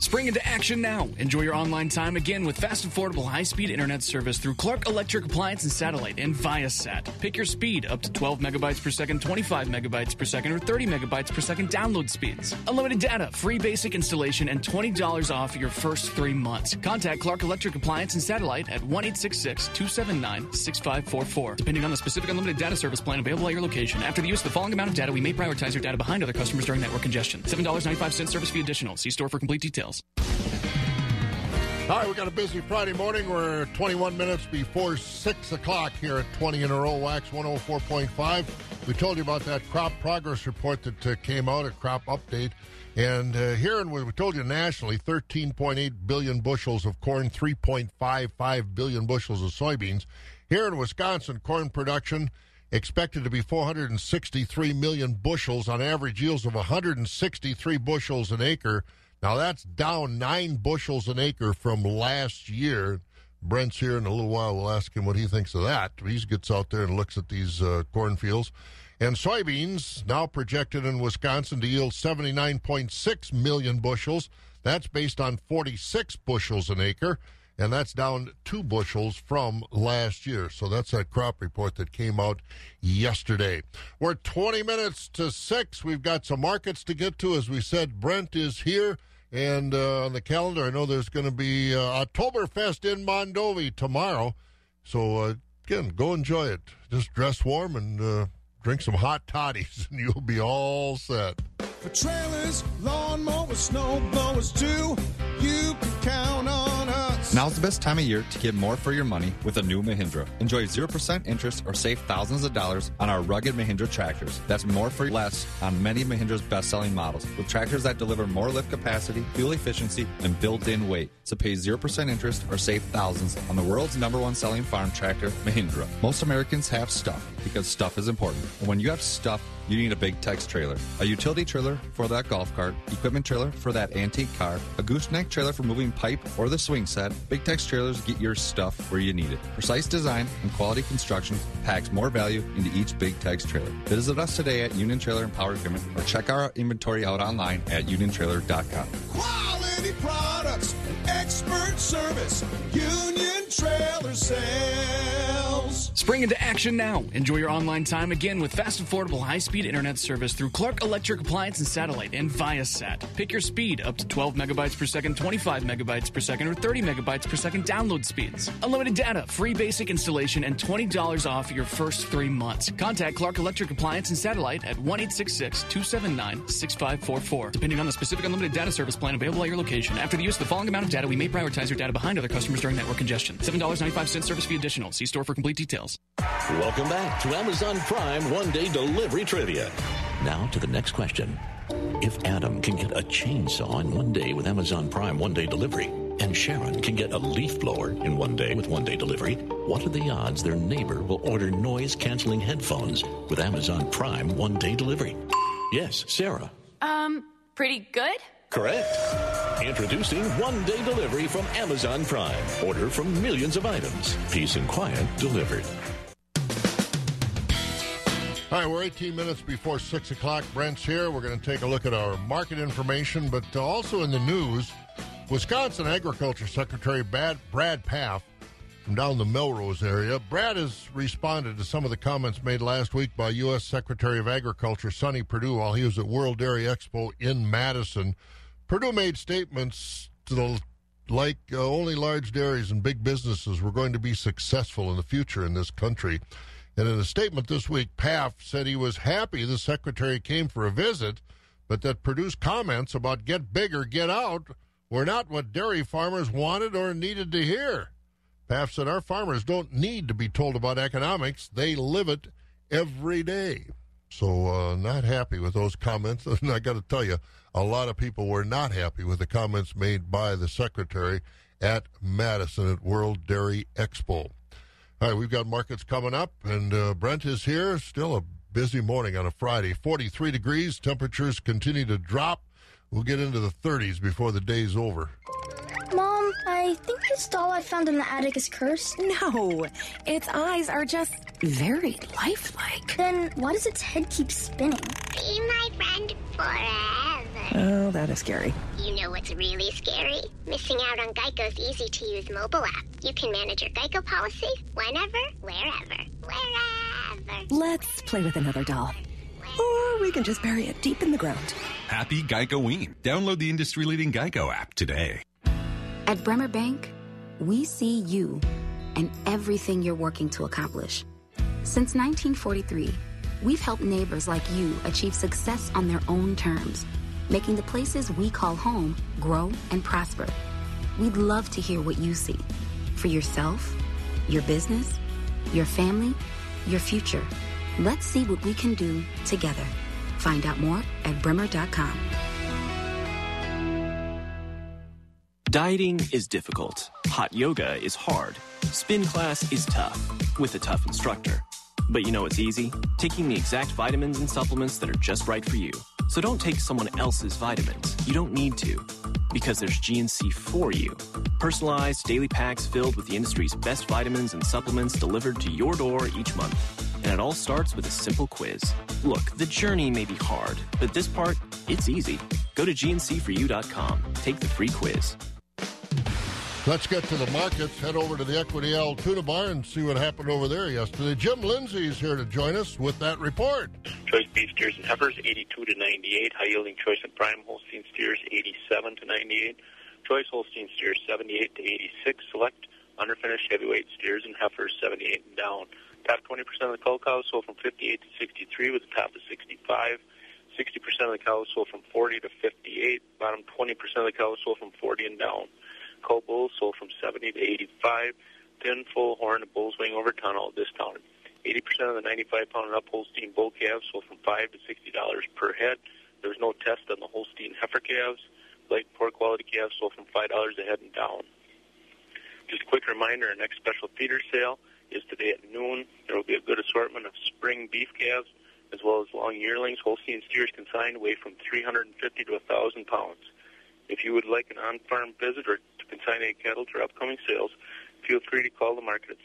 [SPEAKER 11] Spring into action now. Enjoy your online time again with fast, affordable, high speed internet service through Clark Electric Appliance and Satellite and Viasat. Pick your speed up to 12 megabytes per second, 25 megabytes per second, or 30 megabytes per second download speeds. Unlimited data, free basic installation, and $20 off your first three months. Contact Clark Electric Appliance and Satellite at 1 279 6544. Depending on the specific unlimited data service plan available at your location, after the use of the following amount of data, we may prioritize your data behind other customers during network congestion. $7.95 service fee additional. See store for complete details.
[SPEAKER 1] All right, we got a busy Friday morning. We're 21 minutes before 6 o'clock here at 20 in a row, Wax 104.5. We told you about that crop progress report that uh, came out, a crop update. And uh, here, in, we told you nationally, 13.8 billion bushels of corn, 3.55 billion bushels of soybeans. Here in Wisconsin, corn production expected to be 463 million bushels on average yields of 163 bushels an acre. Now that's down nine bushels an acre from last year. Brent's here in a little while. We'll ask him what he thinks of that. He gets out there and looks at these uh, cornfields. And soybeans now projected in Wisconsin to yield 79.6 million bushels. That's based on 46 bushels an acre, and that's down two bushels from last year. So that's that crop report that came out yesterday. We're 20 minutes to 6. We've got some markets to get to. As we said, Brent is here. And uh, on the calendar, I know there's going to be uh, Oktoberfest in Mondovi tomorrow. So, uh, again, go enjoy it. Just dress warm and uh, drink some hot toddies, <laughs> and you'll be all set.
[SPEAKER 28] For trailers, lawn mowers, snow blowers too, you can count on.
[SPEAKER 29] Now's the best time of year to get more for your money with a new Mahindra. Enjoy 0% interest or save thousands of dollars on our rugged Mahindra tractors. That's more for less on many Mahindra's best-selling models with tractors that deliver more lift capacity, fuel efficiency, and built-in weight. So pay 0% interest or save thousands on the world's number one selling farm tractor, Mahindra. Most Americans have stuff because stuff is important. And when you have stuff, you need a Big Tex trailer. A utility trailer for that golf cart, equipment trailer for that antique car, a gooseneck trailer for moving pipe or the swing set. Big Tex trailers get your stuff where you need it. Precise design and quality construction packs more value into each Big Tex trailer. Visit us today at Union Trailer and Power Equipment or check our inventory out online at uniontrailer.com.
[SPEAKER 28] Quality products expert service. Union Trailer Sales.
[SPEAKER 11] Spring into action now. Enjoy your online time again with fast, affordable, high speed internet service through Clark Electric Appliance and Satellite and Viasat. Pick your speed up to 12 megabytes per second, 25 megabytes per second, or 30 megabytes per second download speeds. Unlimited data, free basic installation, and $20 off your first three months. Contact Clark Electric Appliance and Satellite at 1 279 6544. Depending on the specific unlimited data service plan available at your location, after the use of the following amount of data, we may prioritize your data behind other customers during network congestion. $7.95 service fee additional. See store for complete details.
[SPEAKER 30] Welcome back to Amazon Prime One Day Delivery Trivia. Now to the next question. If Adam can get a chainsaw in one day with Amazon Prime One Day Delivery, and Sharon can get a leaf blower in one day with one day delivery, what are the odds their neighbor will order noise canceling headphones with Amazon Prime One Day Delivery? Yes, Sarah.
[SPEAKER 31] Um, pretty good?
[SPEAKER 30] Correct. Introducing one day delivery from Amazon Prime. Order from millions of items. Peace and quiet delivered.
[SPEAKER 1] Right, we're 18 minutes before 6 o'clock. Brent's here. We're going to take a look at our market information, but also in the news, Wisconsin Agriculture Secretary Brad, Pfaff from down the Melrose area. Brad has responded to some of the comments made last week by U.S. Secretary of Agriculture Sonny Perdue while he was at World Dairy Expo in Madison. Perdue made statements to the like uh, only large dairies and big businesses were going to be successful in the future in this country. And in a statement this week, Pfaff said he was happy the secretary came for a visit, but that Perdue's comments about get bigger, get out were not what dairy farmers wanted or needed to hear. Pfaff said our farmers don't need to be told about economics, they live it every day. So, uh, not happy with those comments. <laughs> And I got to tell you, a lot of people were not happy with the comments made by the secretary at Madison at World Dairy Expo. All right, we've got markets coming up, and uh, Brent is here. Still a busy morning on a Friday. 43 degrees. Temperatures continue to drop. We'll get into the 30s before the day's over.
[SPEAKER 32] Mom, I think this doll I found in the attic is cursed.
[SPEAKER 33] No, its eyes are just very lifelike.
[SPEAKER 32] Then why does its head keep spinning?
[SPEAKER 34] Be my friend forever.
[SPEAKER 33] Oh, that is scary.
[SPEAKER 34] You know what's really scary? Missing out on Geico's easy to use mobile app. You can manage your Geico policy whenever, wherever, wherever.
[SPEAKER 33] Let's play with another doll. Or we can just bury it deep in the ground.
[SPEAKER 35] Happy Geico-ween. Download the industry-leading Geico app today.
[SPEAKER 18] At Bremer Bank, we see you and everything you're working to accomplish. Since 1943, we've helped neighbors like you achieve success on their own terms, making the places we call home grow and prosper. We'd love to hear what you see for yourself, your business, your family, your future. Let's see what we can do together. Find out more at bremer.com.
[SPEAKER 36] Dieting is difficult. Hot yoga is hard. Spin class is tough, with a tough instructor. But you know it's easy? Taking the exact vitamins and supplements that are just right for you. So don't take someone else's vitamins. You don't need to. Because there's GNC for you. Personalized daily packs filled with the industry's best vitamins and supplements delivered to your door each month. And it all starts with a simple quiz. Look, the journey may be hard, but this part, it's easy. Go to gnc4u.com. Take the free quiz.
[SPEAKER 1] Let's get to the markets. Head over to the Equity Altoona Bar and see what happened over there yesterday. Jim Lindsay is here to join us with that report.
[SPEAKER 37] Choice beef steers and heifers, 82 to 98. High yielding choice and prime Holstein steers, 87 to 98. Choice Holstein steers, 78 to 86. Select underfinished heavyweight steers and heifers, 78 and down. Top 20% of the cull cows sold from 58 to 63 with a top of 65. 60% of the cows sold from 40 to 58. Bottom 20% of the cows sold from 40 and down. Cull bulls sold from 70 to 85. Thin, full horn, and bulls weighing over all discounted. 80% of the 95 pound and up Holstein bull calves sold from 5 to $60 per head. There was no test on the Holstein heifer calves. Light poor quality calves sold from $5 a head and down. Just a quick reminder, our next special feeder sale is today at noon. There will be a good assortment of spring beef calves as well as long yearlings. Holstein steers consigned weigh from 350 to 1,000 pounds. If you would like an on-farm visit or to consign any cattle to upcoming sales, feel free to call the market at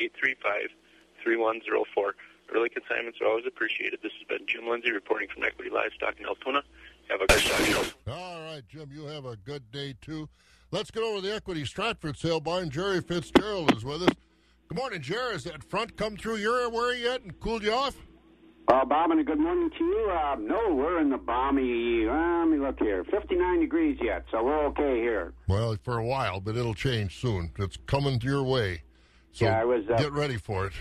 [SPEAKER 37] 715-835-3104. Early consignments are always appreciated. This has been Jim Lindsay reporting from Equity Livestock in Altoona. Have a good day.
[SPEAKER 1] All right, Jim, you have a good day, too. Let's get over to the Equity Stratford sale barn. Jerry Fitzgerald is with us. Good morning, Jerry. Has that front come through your area yet and cooled you off?
[SPEAKER 38] Uh, Bob, and a good morning to you. Uh, no, we're in the balmy, uh, let me look here, 59 degrees yet, so we're okay here.
[SPEAKER 1] Well, for a while, but it'll change soon. It's coming your way. So
[SPEAKER 38] yeah, I was, uh,
[SPEAKER 1] get ready for it.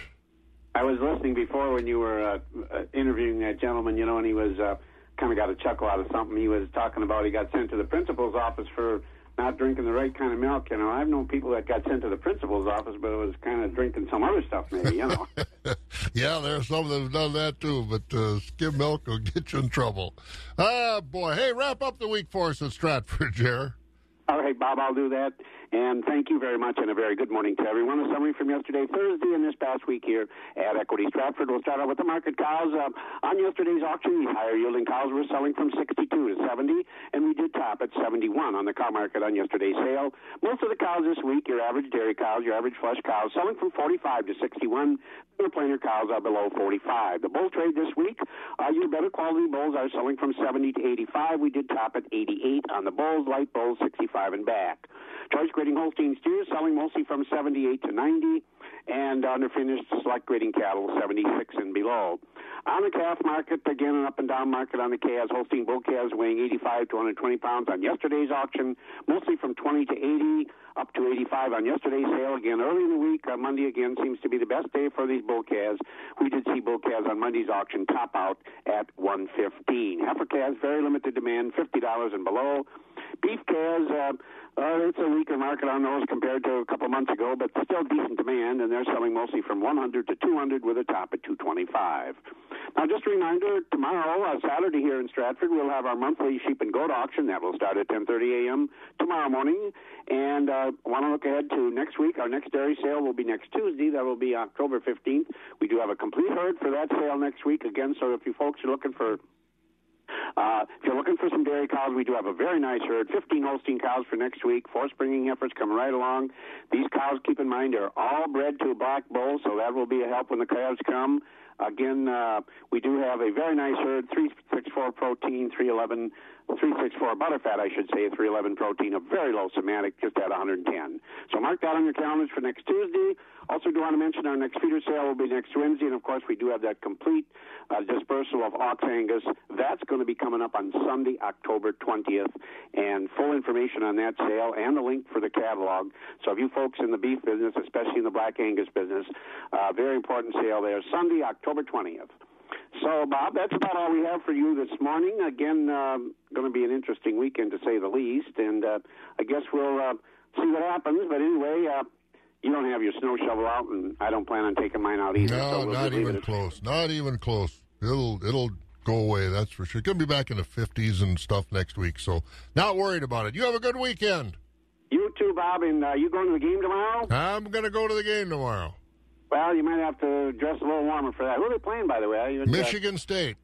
[SPEAKER 38] I was listening before when you were uh, uh, interviewing that gentleman, you know, and he was uh, kind of got a chuckle out of something. He was talking about he got sent to the principal's office for not drinking the right kind of milk. You know, I've known people that got sent to the principal's office, but it was kind of drinking some other stuff, maybe. You know. <laughs>
[SPEAKER 1] yeah, there's some that have done that too, but uh, skim milk will get you in trouble. Ah, boy. Hey, wrap up the week for us at Stratford, Jer.
[SPEAKER 38] All right, Bob, I'll do that. And thank you very much, and a very good morning to everyone. A summary from yesterday, Thursday, and this past week here at Equity Stratford. We'll start out with the market cows. Uh, on yesterday's auction, these higher yielding cows were selling from 62 to 70, and we did top at 71 on the cow market on yesterday's sale. Most of the cows this week, your average dairy cows, your average flesh cows, selling from 45 to 61. Your plainer cows are below 45. The bull trade this week, uh, your better quality bulls are selling from 70 to 85. We did top at 88 on the bulls, light bulls 65 and back. Choice grading Holstein steers selling mostly from 78 to 90, and underfinished select grading cattle 76 and below. On the calf market, again, an up and down market on the calves. Holstein bull calves weighing 85 to 120 pounds on yesterday's auction, mostly from 20 to 80, up to 85 on yesterday's sale. Again, early in the week, uh, Monday again seems to be the best day for these bull calves. We did see bull calves on Monday's auction top out at 115. Heifer calves, very limited demand, $50 and below. Beef calves, uh, uh, it's a weaker market on those compared to a couple months ago, but still decent demand, and they're selling mostly from 100 to 200 with a top at 225. Now, just a reminder, tomorrow, uh, Saturday here in Stratford, we'll have our monthly sheep and goat auction. That will start at 10.30 a.m. tomorrow morning. And uh, want to look ahead to next week. Our next dairy sale will be next Tuesday. That will be October 15th. We do have a complete herd for that sale next week. Again, so if you folks are looking for uh, if you're looking for some dairy cows, we do have a very nice herd. 15 Holstein cows for next week. Four springing heifers coming right along. These cows, keep in mind, are all bred to a black bull, so that will be a help when the calves come. Again, uh, we do have a very nice herd, 364 protein, 311, 364 butterfat, I should say, 311 protein, a very low somatic, just at 110. So mark that on your calendars for next Tuesday. Also, do want to mention our next feeder sale will be next Wednesday, and of course, we do have that complete uh, dispersal of Ox Angus. That's going to be coming up on Sunday, October 20th, and full information on that sale and the link for the catalog. So, if you folks in the beef business, especially in the Black Angus business, uh, very important sale there, Sunday, October 20th. So, Bob, that's about all we have for you this morning. Again, uh, going to be an interesting weekend to say the least, and uh, I guess we'll uh, see what happens. But anyway, uh, you don't have your snow shovel out, and I don't plan on taking mine out either.
[SPEAKER 1] No,
[SPEAKER 38] so we'll
[SPEAKER 1] not even close. Not even close. It'll it'll go away. That's for sure. Going to be back in the fifties and stuff next week. So not worried about it. You have a good weekend.
[SPEAKER 38] You too, Bob, and uh, you going to the game tomorrow?
[SPEAKER 1] I'm going to go to the game tomorrow.
[SPEAKER 38] Well, you might have to dress a little warmer for that. Who are they playing, by the way? Uh,
[SPEAKER 1] Michigan State.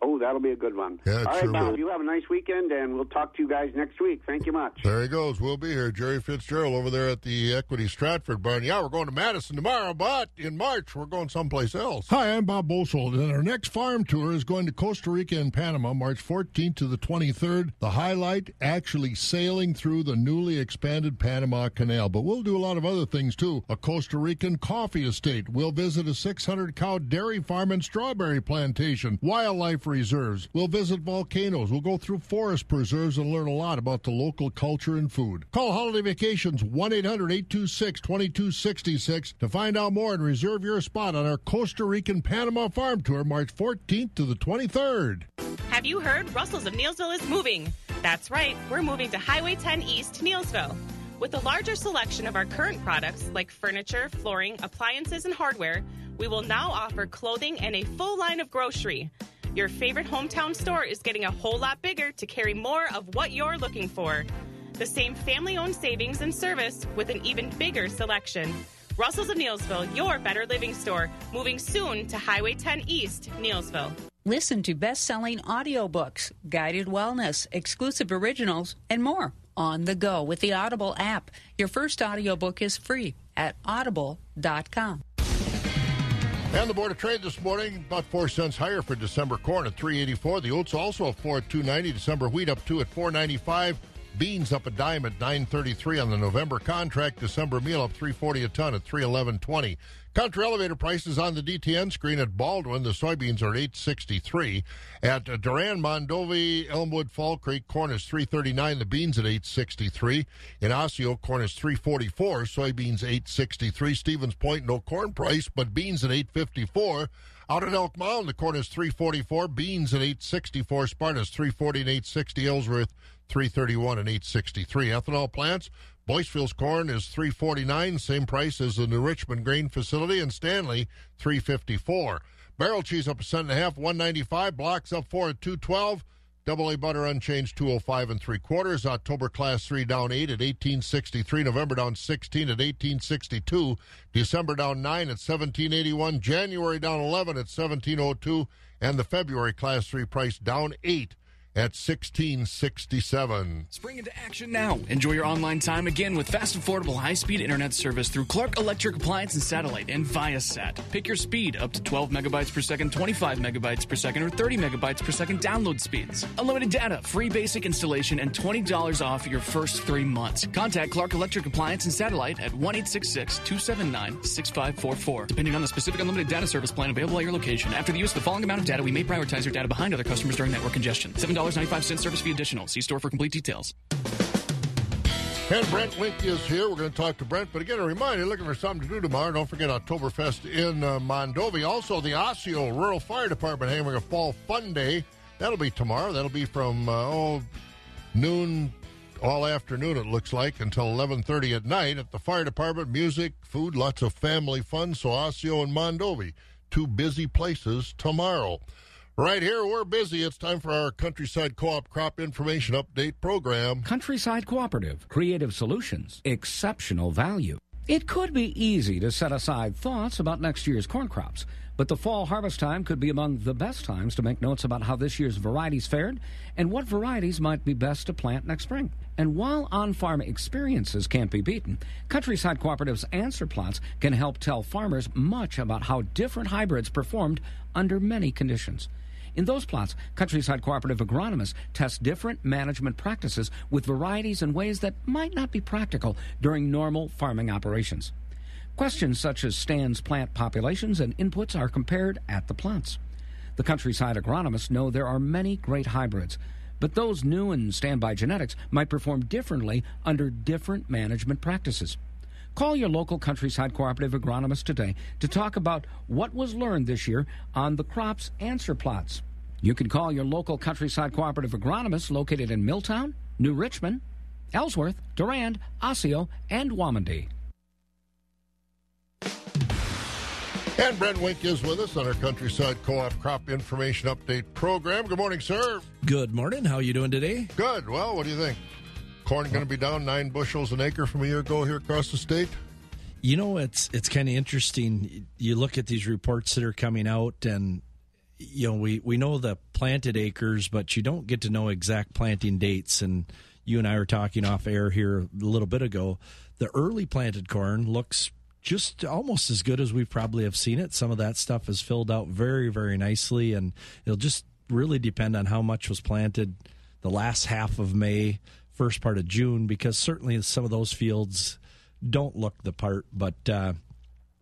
[SPEAKER 38] Oh, that'll be a good one.
[SPEAKER 1] Yeah, it
[SPEAKER 38] All right,
[SPEAKER 1] sure
[SPEAKER 38] Bob,
[SPEAKER 1] will.
[SPEAKER 38] you have a nice weekend, and we'll talk to you guys next week. Thank you much.
[SPEAKER 1] There he goes. We'll be here. Jerry Fitzgerald over there at the Equity Stratford Barn. Yeah, we're going to Madison tomorrow, but in March we're going someplace else. Hi, I'm Bob Bosold, and our next farm tour is going to Costa Rica and Panama, March 14th to the 23rd. The highlight actually sailing through the newly expanded Panama Canal. But we'll do a lot of other things too. A Costa Rican coffee estate. We'll visit a 600 cow dairy farm and strawberry plantation, wildlife reserves. We'll visit volcanoes. We'll go through forest preserves and learn a lot about the local culture and food. Call Holiday Vacations 1 800 826 2266 to find out more and reserve your spot on our Costa Rican Panama farm tour March 14th to the 23rd.
[SPEAKER 39] Have you heard Russell's of Neillsville is moving? That's right, we're moving to Highway 10 East, Neillsville. With a larger selection of our current products like furniture, flooring, appliances, and hardware, we will now offer clothing and a full line of grocery. Your favorite hometown store is getting a whole lot bigger to carry more of what you're looking for. The same family owned savings and service with an even bigger selection. Russell's of Neillsville, your better living store, moving soon to Highway 10 East, Neillsville.
[SPEAKER 40] Listen to best selling audiobooks, guided wellness, exclusive originals, and more on the go with the Audible app. Your first audiobook is free at audible.com.
[SPEAKER 1] And the Board of Trade this morning, about four cents higher for December corn at 384. The oats also up four at 290. December wheat up two at 495. Beans up a dime at 933 on the November contract. December meal up 340 a ton at 311.20. Country elevator prices on the DTN screen at Baldwin. The soybeans are 863. At Durand, Mondovi, Elmwood, Fall Creek, corn is 339. The beans at 863. In Osseo, corn is 344. Soybeans 863. Stevens Point, no corn price, but beans at 854. Out at Elk Mound, the corn is 344. Beans at 864. Sparta's 340 and 860. Ellsworth 331 and 863. Ethanol plants. Boyceville's corn is 349, same price as the New Richmond grain facility, and Stanley 354. Barrel cheese up a cent and a half, 195. Blocks up four at 212. Double A butter unchanged 205 and three quarters. October class three down eight at 1863. November down 16 at 1862. December down nine at 1781. January down 11 at 1702. And the February class three price down eight at 1667.
[SPEAKER 11] Spring into action now. Enjoy your online time again with fast, affordable, high speed internet service through Clark Electric Appliance and Satellite and Viasat. Pick your speed up to 12 megabytes per second, 25 megabytes per second, or 30 megabytes per second download speeds. Unlimited data, free basic installation, and $20 off your first three months. Contact Clark Electric Appliance and Satellite at 1 279 6544. Depending on the specific unlimited data service plan available at your location, after the use of the following amount of data, we may prioritize your data behind other customers during network congestion. $7.95 service fee additional. See store for complete details.
[SPEAKER 1] And Brent Wink is here. We're going to talk to Brent. But again, a reminder, looking for something to do tomorrow. Don't forget Oktoberfest in uh, Mondovi. Also, the Osseo Rural Fire Department having a fall fun day. That'll be tomorrow. That'll be from, uh, oh, noon all afternoon, it looks like, until 11.30 at night at the fire department. Music, food, lots of family fun. So Osseo and Mondovi, two busy places tomorrow. Right here, we're busy. It's time for our Countryside Co-op Crop Information Update program.
[SPEAKER 41] Countryside Cooperative, creative solutions, exceptional value. It could be easy to set aside thoughts about next year's corn crops, but the fall harvest time could be among the best times to make notes about how this year's varieties fared and what varieties might be best to plant next spring. And while on farm experiences can't be beaten, Countryside Cooperative's answer plots can help tell farmers much about how different hybrids performed under many conditions. In those plots, Countryside Cooperative agronomists test different management practices with varieties in ways that might not be practical during normal farming operations. Questions such as stands plant populations and inputs are compared at the plots. The countryside agronomists know there are many great hybrids, but those new and standby genetics might perform differently under different management practices. Call your local countryside cooperative agronomist today to talk about what was learned this year on the crops answer plots. You can call your local countryside cooperative agronomist located in Milltown, New Richmond, Ellsworth, Durand, Osseo, and Wamandee.
[SPEAKER 1] And Brent Wink is with us on our Countryside Co-op Crop Information Update program. Good morning, sir.
[SPEAKER 42] Good morning. How are you doing today?
[SPEAKER 1] Good. Well, what do you think? Corn going to be down nine bushels an acre from a year ago here across the state?
[SPEAKER 42] You know, it's it's kind of interesting. You look at these reports that are coming out, and you know we we know the planted acres, but you don't get to know exact planting dates. And you and I were talking off air here a little bit ago. The early planted corn looks just almost as good as we probably have seen it. Some of that stuff is filled out very, very nicely, and it'll just really depend on how much was planted the last half of May, first part of June, because certainly some of those fields don't look the part. But uh,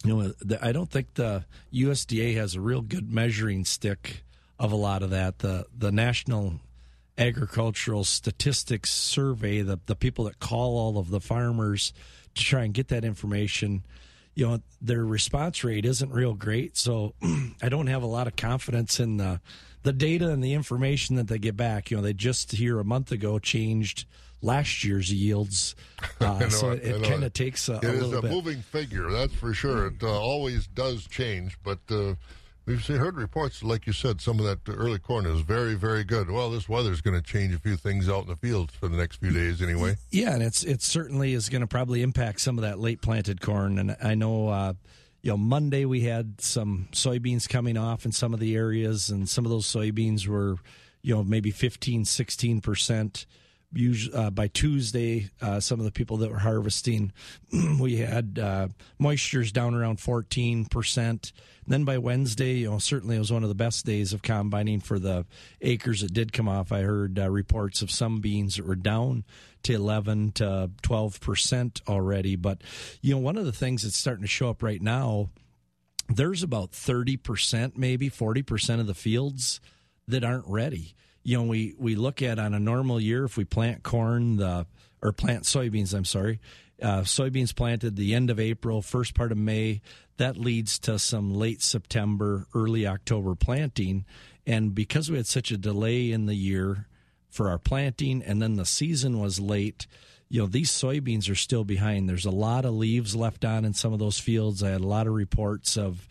[SPEAKER 42] you know, I don't think the USDA has a real good measuring stick of a lot of that. The the National Agricultural Statistics Survey, the the people that call all of the farmers to try and get that information, you know, their response rate isn't real great. So <clears throat> I don't have a lot of confidence in the the data and the information that they get back. You know, they just here a month ago changed last year's yields, <laughs> uh, so it, it kind of takes a,
[SPEAKER 1] it
[SPEAKER 42] a
[SPEAKER 1] is
[SPEAKER 42] little
[SPEAKER 1] a
[SPEAKER 42] bit.
[SPEAKER 1] moving figure, that's for sure. It uh, always does change, but uh, we've seen, heard reports, like you said, some of that early corn is very, very good. Well, this weather's going to change a few things out in the fields for the next few days, anyway.
[SPEAKER 42] Yeah, and it's it certainly is going to probably impact some of that late planted corn. And I know, uh, you know, Monday we had some soybeans coming off in some of the areas, and some of those soybeans were, you know, maybe 15, 16 percent. Uh, by Tuesday, uh, some of the people that were harvesting, <clears throat> we had uh, moistures down around 14%. Then by Wednesday, you know, certainly it was one of the best days of combining for the acres that did come off. I heard uh, reports of some beans that were down to 11 to 12% already. But, you know, one of the things that's starting to show up right now, there's about 30%, maybe 40% of the fields that aren't ready you know, we, we look at on a normal year, if we plant corn, the or plant soybeans, I'm sorry, uh, soybeans planted the end of April, first part of May, that leads to some late September, early October planting. And because we had such a delay in the year for our planting, and then the season was late, you know, these soybeans are still behind. There's a lot of leaves left on in some of those fields. I had a lot of reports of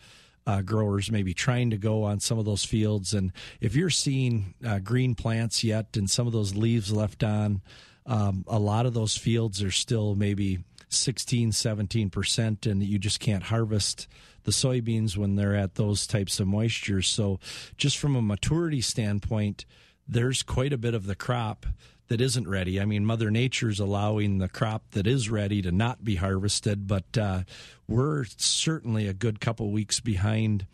[SPEAKER 42] uh, growers maybe trying to go on some of those fields. And if you're seeing uh, green plants yet and some of those leaves left on, um, a lot of those fields are still maybe 16, 17%, and you just can't harvest the soybeans when they're at those types of moisture. So, just from a maturity standpoint, there's quite a bit of the crop that isn't ready. I mean, Mother Nature's allowing the crop that is ready to not be harvested, but uh, we're certainly a good couple weeks behind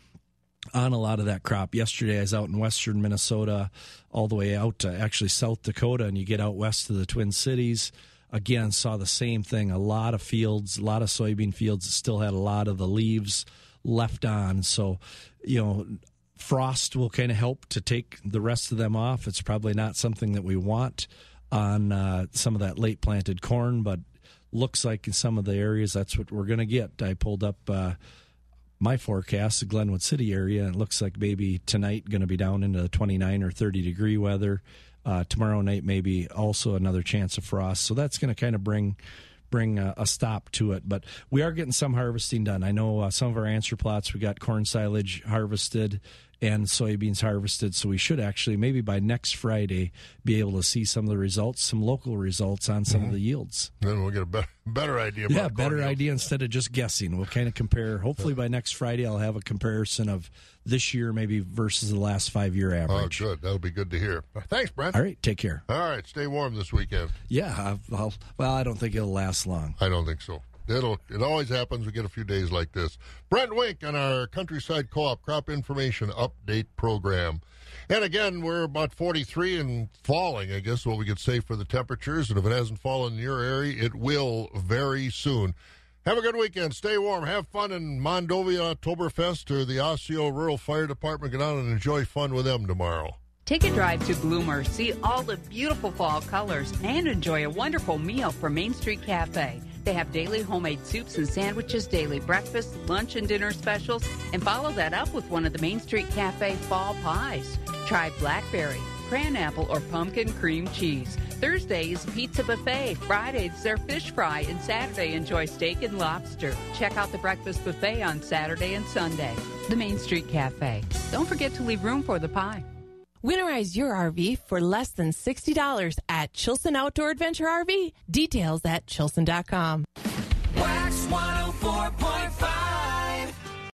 [SPEAKER 42] on a lot of that crop. Yesterday, I was out in western Minnesota, all the way out to actually South Dakota, and you get out west of the Twin Cities. Again, saw the same thing. A lot of fields, a lot of soybean fields that still had a lot of the leaves left on. So, you know, frost will kind of help to take the rest of them off. It's probably not something that we want on uh, some of that late planted corn, but looks like in some of the areas that's what we're going to get. I pulled up uh, my forecast, the Glenwood City area, and it looks like maybe tonight going to be down into the 29 or 30 degree weather. Uh, tomorrow night, maybe also another chance of frost. So that's going to kind of bring bring a, a, stop to it. But we are getting some harvesting done. I know uh, some of our answer plots we got corn silage harvested and soybeans harvested. So we should actually maybe by next Friday be able to see some of the results, some local results on some mm-hmm. of the yields.
[SPEAKER 1] Then we'll get a better, better idea.
[SPEAKER 42] yeah, better idea instead of just guessing. We'll kind of compare. Hopefully by next Friday I'll have a comparison of this year maybe versus the last five year average.
[SPEAKER 1] Oh, good. That'll be good to hear. Thanks, Brent.
[SPEAKER 42] All right, take care.
[SPEAKER 1] All right, stay warm this weekend.
[SPEAKER 42] Yeah, I'll, well, I don't think it'll last long.
[SPEAKER 1] I don't think so. It'll it always happens. We get a few days like this. Brent Wink on our Countryside Co-op Crop Information Update Program. And again, we're about 43 and falling, I guess, what we could say for the temperatures. And if it hasn't fallen in your area, it will very soon. Have a good weekend. Stay warm. Have fun in Mondovia Oktoberfest or the Osseo Rural Fire Department. Get out and enjoy fun with them tomorrow.
[SPEAKER 40] Take a drive to Bloomer, see all the beautiful fall colors, and enjoy a wonderful meal from Main Street Cafe. They have daily homemade soups and sandwiches, daily breakfast, lunch, and dinner specials, and follow that up with one of the Main Street Cafe fall pies. Try blackberry, cranapple, or pumpkin cream cheese. Thursday Thursdays, pizza buffet. Fridays, their fish fry. And Saturday, enjoy steak and lobster. Check out the breakfast buffet on Saturday and Sunday. The Main Street Cafe. Don't forget to leave room for the pie.
[SPEAKER 43] Winterize your RV for less than $60 at Chilson Outdoor Adventure RV. Details at chilson.com.
[SPEAKER 44] Wax 104.